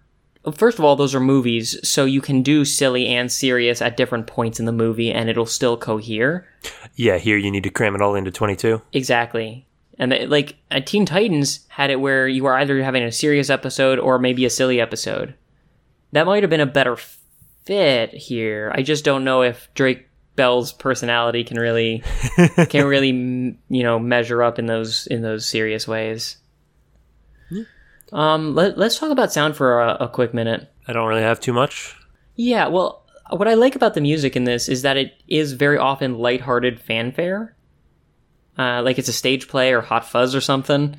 first of all those are movies, so you can do silly and serious at different points in the movie, and it'll still cohere. Yeah, here you need to cram it all into 22. Exactly. And they, like uh, Teen Titans had it where you were either having a serious episode or maybe a silly episode. That might have been a better fit here. I just don't know if Drake Bell's personality can really can really you know measure up in those in those serious ways. Um, let, let's talk about sound for a, a quick minute. I don't really have too much. Yeah, well, what I like about the music in this is that it is very often lighthearted fanfare. Uh, like it's a stage play or Hot Fuzz or something.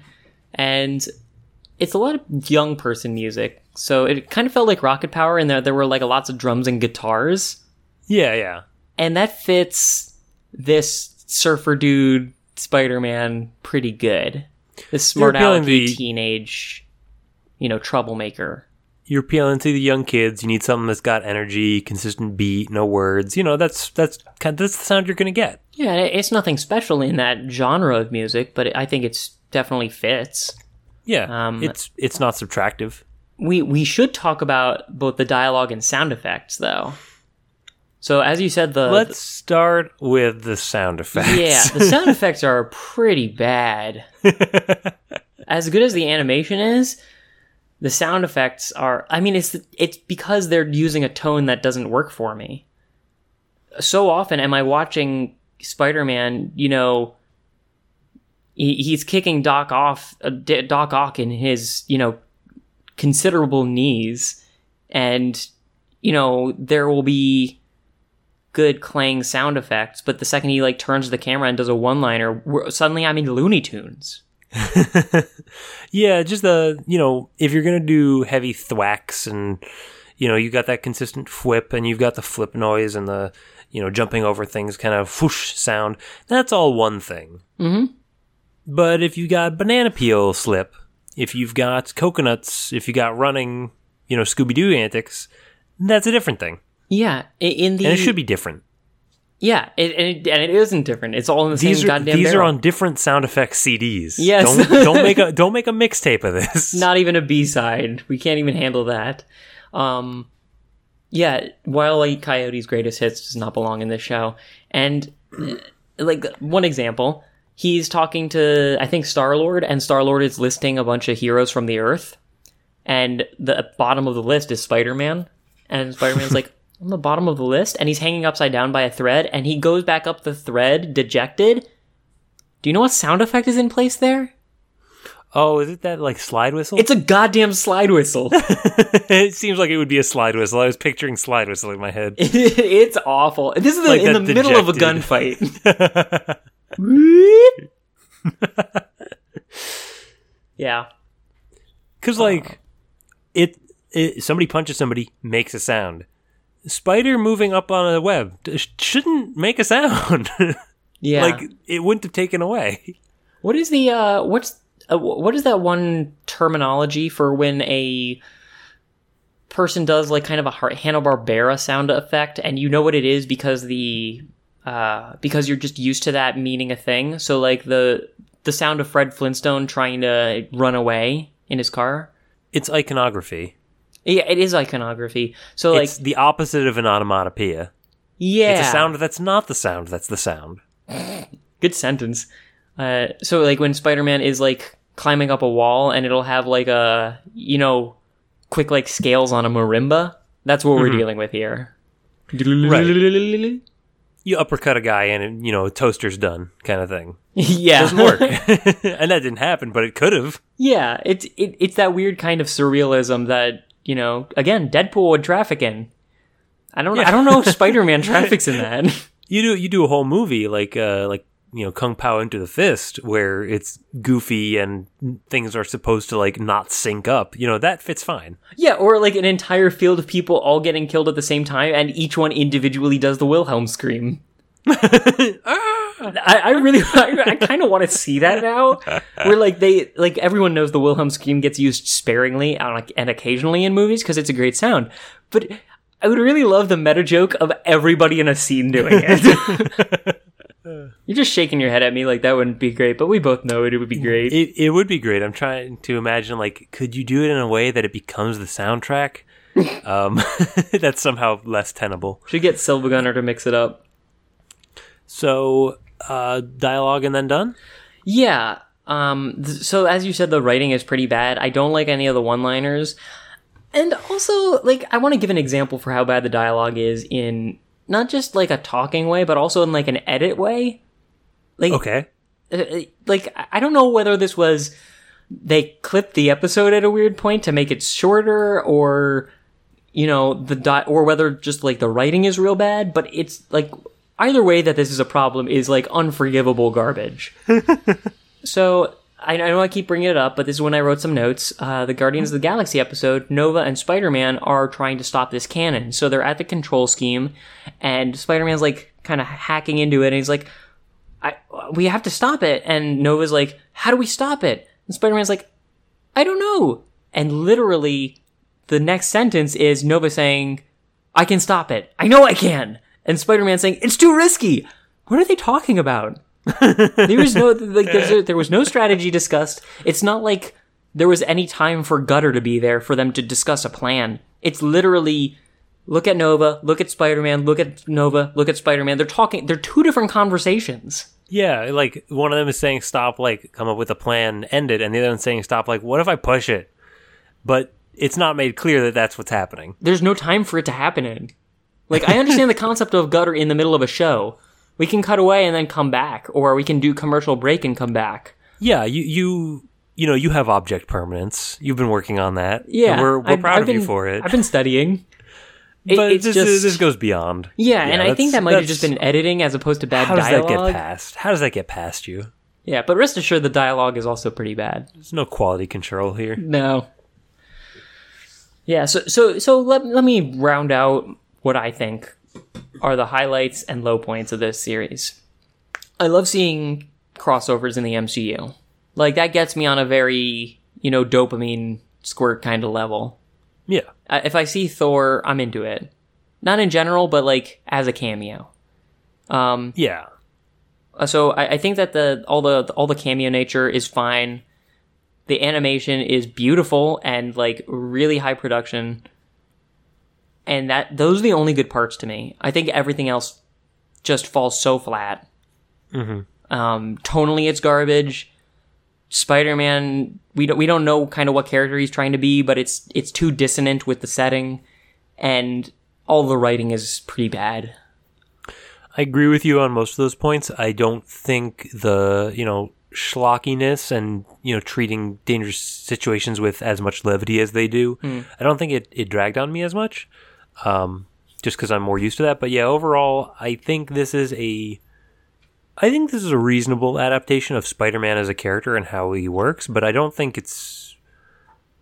And it's a lot of young person music. So it kind of felt like Rocket Power, and there, there were like lots of drums and guitars. Yeah, yeah. And that fits this surfer dude Spider Man pretty good. This smart alecky the- teenage, you know, troublemaker. You're appealing to the young kids. You need something that's got energy, consistent beat, no words. You know, that's that's kind that's the sound you're going to get. Yeah, it's nothing special in that genre of music, but I think it's definitely fits. Yeah, Um, it's it's not subtractive. We we should talk about both the dialogue and sound effects, though. So as you said, the Let's start with the sound effects. yeah, the sound effects are pretty bad. as good as the animation is, the sound effects are. I mean, it's it's because they're using a tone that doesn't work for me. So often, am I watching Spider-Man? You know, he, he's kicking Doc off, uh, D- Doc Ock in his you know considerable knees, and you know there will be good clang sound effects, but the second he like turns the camera and does a one-liner, suddenly I'm in Looney Tunes. yeah, just the you know if you're gonna do heavy thwacks and you know you got that consistent flip and you've got the flip noise and the you know jumping over things kind of whoosh sound. That's all one thing. Mm-hmm. But if you got banana peel slip, If you've got coconuts, if you got running, you know, Scooby Doo antics, that's a different thing. Yeah, in the And it should be different. yeah, it, and, it, and it isn't different. It's all in the These same are goddamn. these are on different sound effects CDs. Yes. Don't, don't make a don't make a mixtape of this. not even a B side. We can't even handle that. Um, yeah, Wild. Coyote's greatest hits does not belong in this show. And uh, like one example, he's talking to I think Star Lord, and Star Lord is listing a bunch of heroes from the Earth, and the bottom of the list is Spider Man, and Spider Man's like. On the bottom of the list, and he's hanging upside down by a thread, and he goes back up the thread, dejected. Do you know what sound effect is in place there? Oh, is it that like slide whistle? It's a goddamn slide whistle. it seems like it would be a slide whistle. I was picturing slide whistle in my head. it's awful. This is Like in the that middle of a gunfight. yeah. Because like it, it, somebody punches somebody makes a sound. Spider moving up on a web shouldn't make a sound. Yeah. like it wouldn't have taken away. what is the uh what's uh, what is that one terminology for when a person does like kind of a Hanna Barbera sound effect and you know what it is because the uh because you're just used to that meaning a thing. So like the the sound of Fred Flintstone trying to run away in his car. It's iconography. Yeah, it is iconography. So like it's the opposite of an onomatopoeia. yeah. It's a sound that's not the sound that's the sound. good sentence. Uh, so like when Spider-Man is like climbing up a wall and it'll have like a you know quick like scales on a marimba. That's what we're dealing with here. Right. You uppercut a guy and you know toaster's done kind of thing. yeah, Doesn't work, and that didn't happen, but it could have. yeah, it's it, it's that weird kind of surrealism that you know again Deadpool would traffic in. I don't I don't know if Spider-Man traffics in that. You do you do a whole movie like uh like you know Kung Pow! Enter the Fist where it's goofy and things are supposed to like not sync up. You know that fits fine. yeah, or like an entire field of people all getting killed at the same time, and each one individually does the Wilhelm scream. I, I really, I, I kind of want to see that now, where like they, like everyone knows the Wilhelm scream gets used sparingly on, and occasionally in movies because it's a great sound, but I would really love the meta joke of everybody in a scene doing it. You're just shaking your head at me like that wouldn't be great, but we both know it. It would be great. It it would be great. I'm trying to imagine like could you do it in a way that it becomes the soundtrack? um, that's somehow less tenable. Should get SiIvaGunner to mix it up. So uh, dialogue and then done. Yeah. Um. th- so as you said, the writing is pretty bad. I don't like any of the one-liners, and also like I want to give an example for how bad the dialogue is in not just like a talking way, but also in like an edit way. Like, Okay. uh, like I- I don't know whether this was they clipped the episode at a weird point to make it shorter, or you know the di- or whether just like the writing is real bad. But it's like either way that this is a problem is like unforgivable garbage. so I, know I keep bringing it up, but this is when I wrote some notes. Uh, the Guardians of the Galaxy episode, Nova and Spider Man are trying to stop this cannon. So they're at the control scheme, and Spider Man's like kind of hacking into it, and he's like, I, we have to stop it. And Nova's like, how do we stop it? And Spider Man's like, I don't know. And literally, the next sentence is Nova saying, I can stop it. I know I can. And Spider Man saying, it's too risky. What are they talking about? there was no like there's there was no strategy discussed. It's not like there was any time for Gutter to be there for them to discuss a plan. It's literally look at Nova, look at Spider-Man, look at Nova, look at Spider-Man. They're talking they're two different conversations. Yeah, like one of them is saying stop, like come up with a plan, end it, and the other one's saying stop, like what if I push it? But it's not made clear that that's what's happening. There's no time for it to happen in. Like I understand the concept of Gutter in the middle of a show. We can cut away and then come back or we can do commercial break and come back. Yeah, you you you know you have object permanence. You've been working on that. Yeah. we're we're I've- proud I've of you for it. I've been studying. It- but it's this, just this goes beyond. Yeah, and I think that might have just been editing as opposed to bad dialogue. How does that get past? How does that get past you? Yeah, but rest assured the dialogue is also pretty bad. There's no quality control here. No. Yeah, so so so let let me round out what I think are the highlights and low points of this series. I love seeing crossovers in the MCU. Like that gets me on a very you know, dopamine squirt kind of level. Yeah. If I see Thor, I'm into it. Not in general, but like as a cameo. Um, Yeah. Uh, so I, I think that the all the all the cameo nature is fine. The animation is beautiful and like really high production, and that those are the only good parts to me. I think everything else just falls so flat. Mm-hmm. Um, tonally, it's garbage. Spider Man, we don't we don't know kind of what character he's trying to be, but it's it's too dissonant with the setting, and all the writing is pretty bad. I agree with you on most of those points. I don't think the, you know, schlockiness and, you know, treating dangerous situations with as much levity as they do, I don't think it, it dragged on me as much. Um, just because I'm more used to that. But yeah, overall, I think this is a. I think this is a reasonable adaptation of Spider-Man as a character and how he works, but I don't think it's.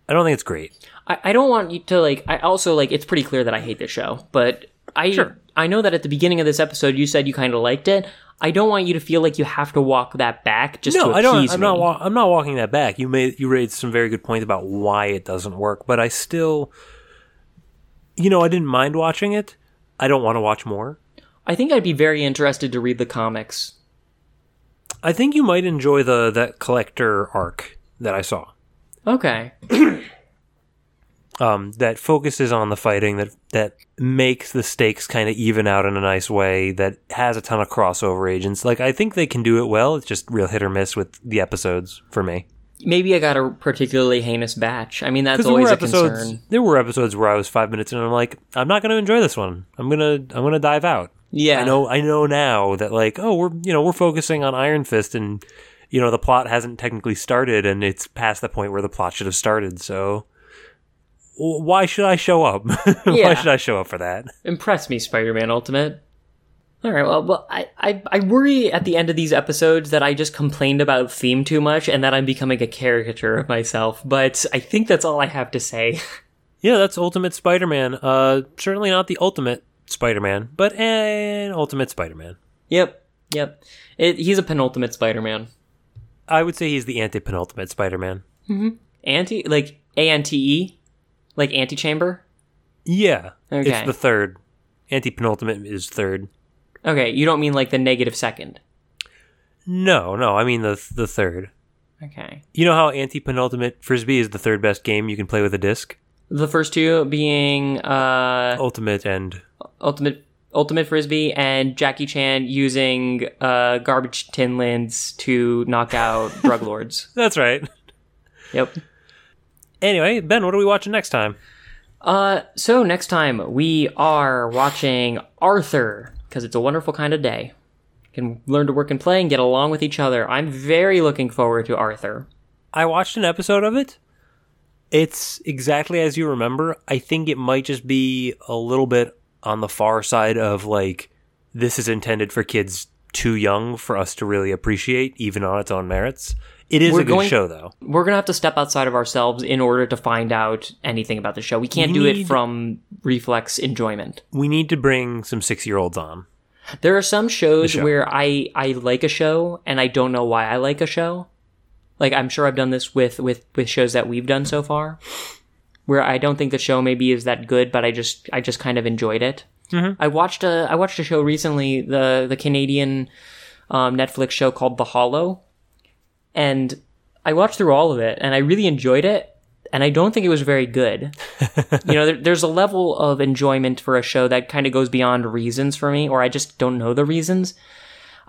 I don't think it's great. I, I don't want you to like. I also like. It's pretty clear that I hate this show, but I I know that at the beginning of this episode you said you kind of liked it. I don't want you to feel like you have to walk that back just to No, appease I don't. I'm me. not. Wa- I'm not walking that back. You made you raised some very good points about why it doesn't work, but I still, you know, I didn't mind watching it. I don't want to watch more. I think I'd be very interested to read the comics. I think you might enjoy the that collector arc that I saw. Okay. Um, that focuses on the fighting that that makes the stakes kind of even out in a nice way. That has a ton of crossover agents. Like I think they can do it well. It's just real hit or miss with the episodes for me. Maybe I got a particularly heinous batch. I mean, that's always were a concern. There were episodes where I was five minutes in and I'm like, I'm not going to enjoy this one. I'm gonna I'm gonna dive out. Yeah. I know I know now that like oh we're you know we're focusing on Iron Fist and you know the plot hasn't technically started and it's past the point where the plot should have started. So why should I show up? why Yeah. should I show up for that? Impress me, Spider-Man Ultimate. All right. Well, well, I, I I worry at the end of these episodes that I just complained about theme too much and that I'm becoming a caricature of myself. But I think that's all I have to say. Yeah, that's Ultimate Spider-Man. Uh, certainly not the Ultimate Spider-Man, but an Ultimate Spider-Man. Yep, yep. It, he's a penultimate Spider-Man. I would say he's the anti-penultimate Spider-Man. Mhm. Anti, like A N T E, like antechamber. Yeah, Okay. it's the third. Anti-penultimate is third. Okay, you don't mean like the negative second. No, no, I mean the the third. Okay. You know how anti-penultimate frisbee is the third best game you can play with a disc? The first two being uh, Ultimate and ultimate ultimate frisbee and Jackie Chan using uh, garbage tin lids to knock out drug lords. that's right. Yep. Anyway, Ben, what are we watching next time? Uh, so next time we are watching Arthur because it's a wonderful kind of day. Can learn to work and play and get along with each other. I'm very looking forward to Arthur. I watched an episode of it. It's exactly as you remember. I think it might just be a little bit on the far side of like this is intended for kids too young for us to really appreciate, even on its own merits. It is We're a good going- show, though. We're gonna have to step outside of ourselves in order to find out anything about the show. We can't We do it from reflex enjoyment. We need to bring some six-year-olds on. There are some shows show. where I I like a show and I don't know why I like a show. Like I'm sure I've done this with with with shows that we've done so far, where I don't think the show maybe is that good, but I just I just kind of enjoyed it. I watched a I watched a show recently, the the Canadian um, Netflix show called The Hollow, and I watched through all of it and I really enjoyed it. And I don't think it was very good. you know, there, there's a level of enjoyment for a show that kind of goes beyond reasons for me, or I just don't know the reasons.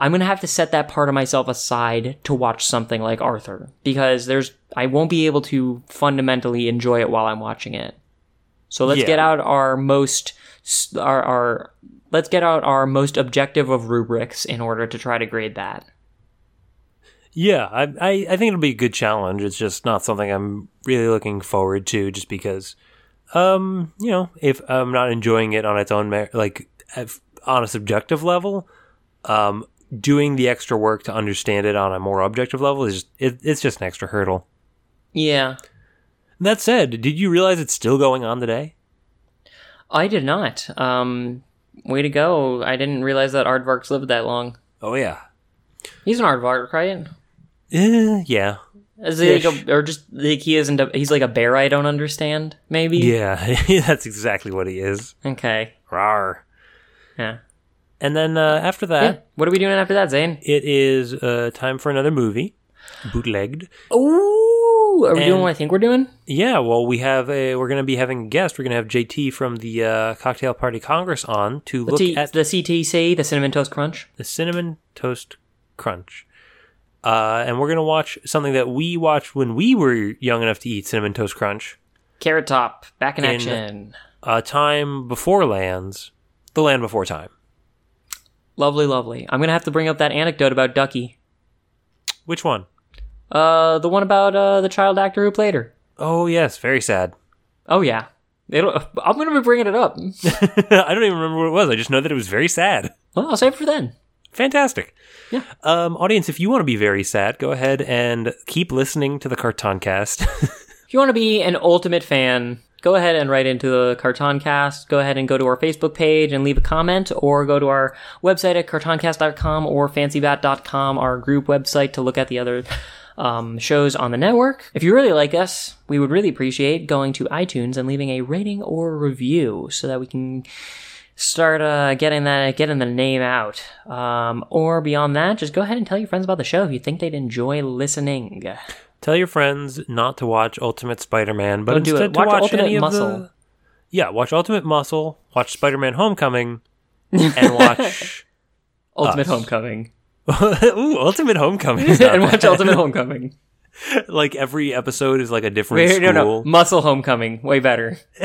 I'm gonna have to set that part of myself aside to watch something like Arthur because there's I won't be able to fundamentally enjoy it while I'm watching it. So let's Yeah. get out our most our our let's get out our most objective of rubrics in order to try to grade that. Yeah, I, I, I think it'll be a good challenge. It's just not something I'm really looking forward to, just because, um, you know, if I'm not enjoying it on its own, mer- like on a subjective level, um, doing the extra work to understand it on a more objective level is just, it, it's just an extra hurdle. Yeah, That said, did you realize it's still going on today? I did not. Um, way to go! I didn't realize that Aardvark's lived that long. Oh yeah, He's an Aardvark, right? Eh, yeah. Is he like a, or just like he isn't? A, he's like a bear I don't understand. Maybe. Yeah, that's exactly what he is. Okay. Rar. Yeah. And then uh, after that, Yeah. What are we doing after that, Zane? it is uh, time for another movie, bootlegged. Ooh, are we doing what I think we're doing? Yeah, well, we have a. We're going to be having a guest. We're going to have JT from the uh, Cocktail Party Congress on to The, look T- at the CTC, the Cinnamon Toast Crunch. the cinnamon toast crunch. Uh, and we're going to watch something that we watched when we were young enough to eat cinnamon toast crunch. Carrot Top, back in, In- action. A time before lands, the land before time. Lovely, lovely. I'm gonna have to bring up that anecdote about Ducky. Which one? Uh, the one about uh the child actor who played her. Oh yes, very sad. Oh yeah, It'll, I'm gonna be bringing it up. I don't even remember what it was. I just know that it was very sad. Well, I'll save it for then. Fantastic. Yeah. Um, audience, if you want to be very sad, go ahead and keep listening to the Carton Cast. If you want to be an ultimate fan, go ahead and write into the Carton Cast. Go ahead and go to our Facebook page and leave a comment, or go to our website at cartoncast.com or fancybat.com, our group website, to look at the other um, shows on the network. If you really like us, we would really appreciate going to iTunes and leaving a rating or review so that we can start uh, getting that getting the name out. Um, or beyond that, just go ahead and tell your friends about the show if you think they'd enjoy listening. Tell your friends not to watch Ultimate Spider-Man, but Don't do instead it. to Watch watch Ultimate any of Muscle. the. Yeah, watch Ultimate Muscle, watch Spider-Man: Homecoming, and watch Ultimate Homecoming. Ooh, Ultimate Homecoming. and watch. Ultimate Homecoming. like every episode is like a different Wait, school. no, no, Muscle Homecoming, way better.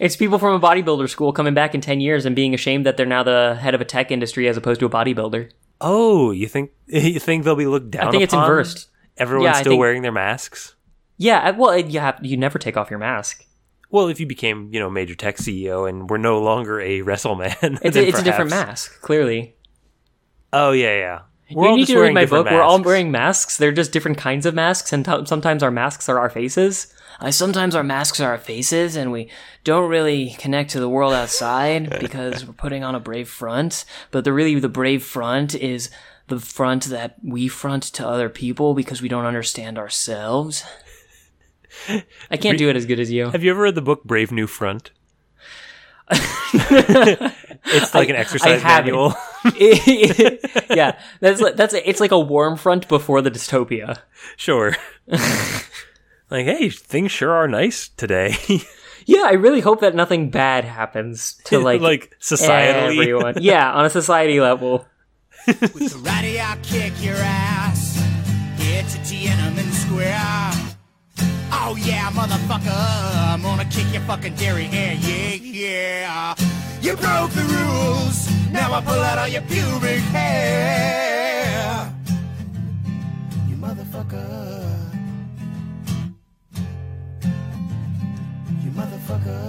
it's people from a bodybuilder school coming back in ten years and being ashamed that they're now the head of a tech industry as opposed to a bodybuilder. Oh, you think you think they'll be looked down? I think it's upon? inversed. Everyone's Yeah, still think- wearing their masks. Yeah, well, you have you never take off your mask. Well, if you became, you know, major tech CEO and were no longer a WrestleMan, It's, a, it's a different mask, clearly. Oh yeah, yeah. We're you all need to read wearing my book. We're all masks. wearing masks. They're just different kinds of masks, and t- sometimes our masks are our faces. Uh, sometimes our masks are our faces, and we don't really connect to the world outside because we're putting on a brave front. But the really the brave front is the front that we front to other people because we don't understand ourselves. I can't do it as good as you. Have you ever read the book Brave New Front? it's like an exercise haven't. manual. yeah, that's that's it's like a warm front before the dystopia. sure. like, hey, things sure are nice today. Yeah, I really hope that nothing bad happens to like like societally. everyone. Yeah, on a society level. Karate, I'll kick your ass. Get to Tiananmen Square. Oh yeah, motherfucker, I'm gonna kick your fucking dairy hair, yeah, yeah. You broke the rules, now I pull out all your pubic hair. You motherfucker. You motherfucker.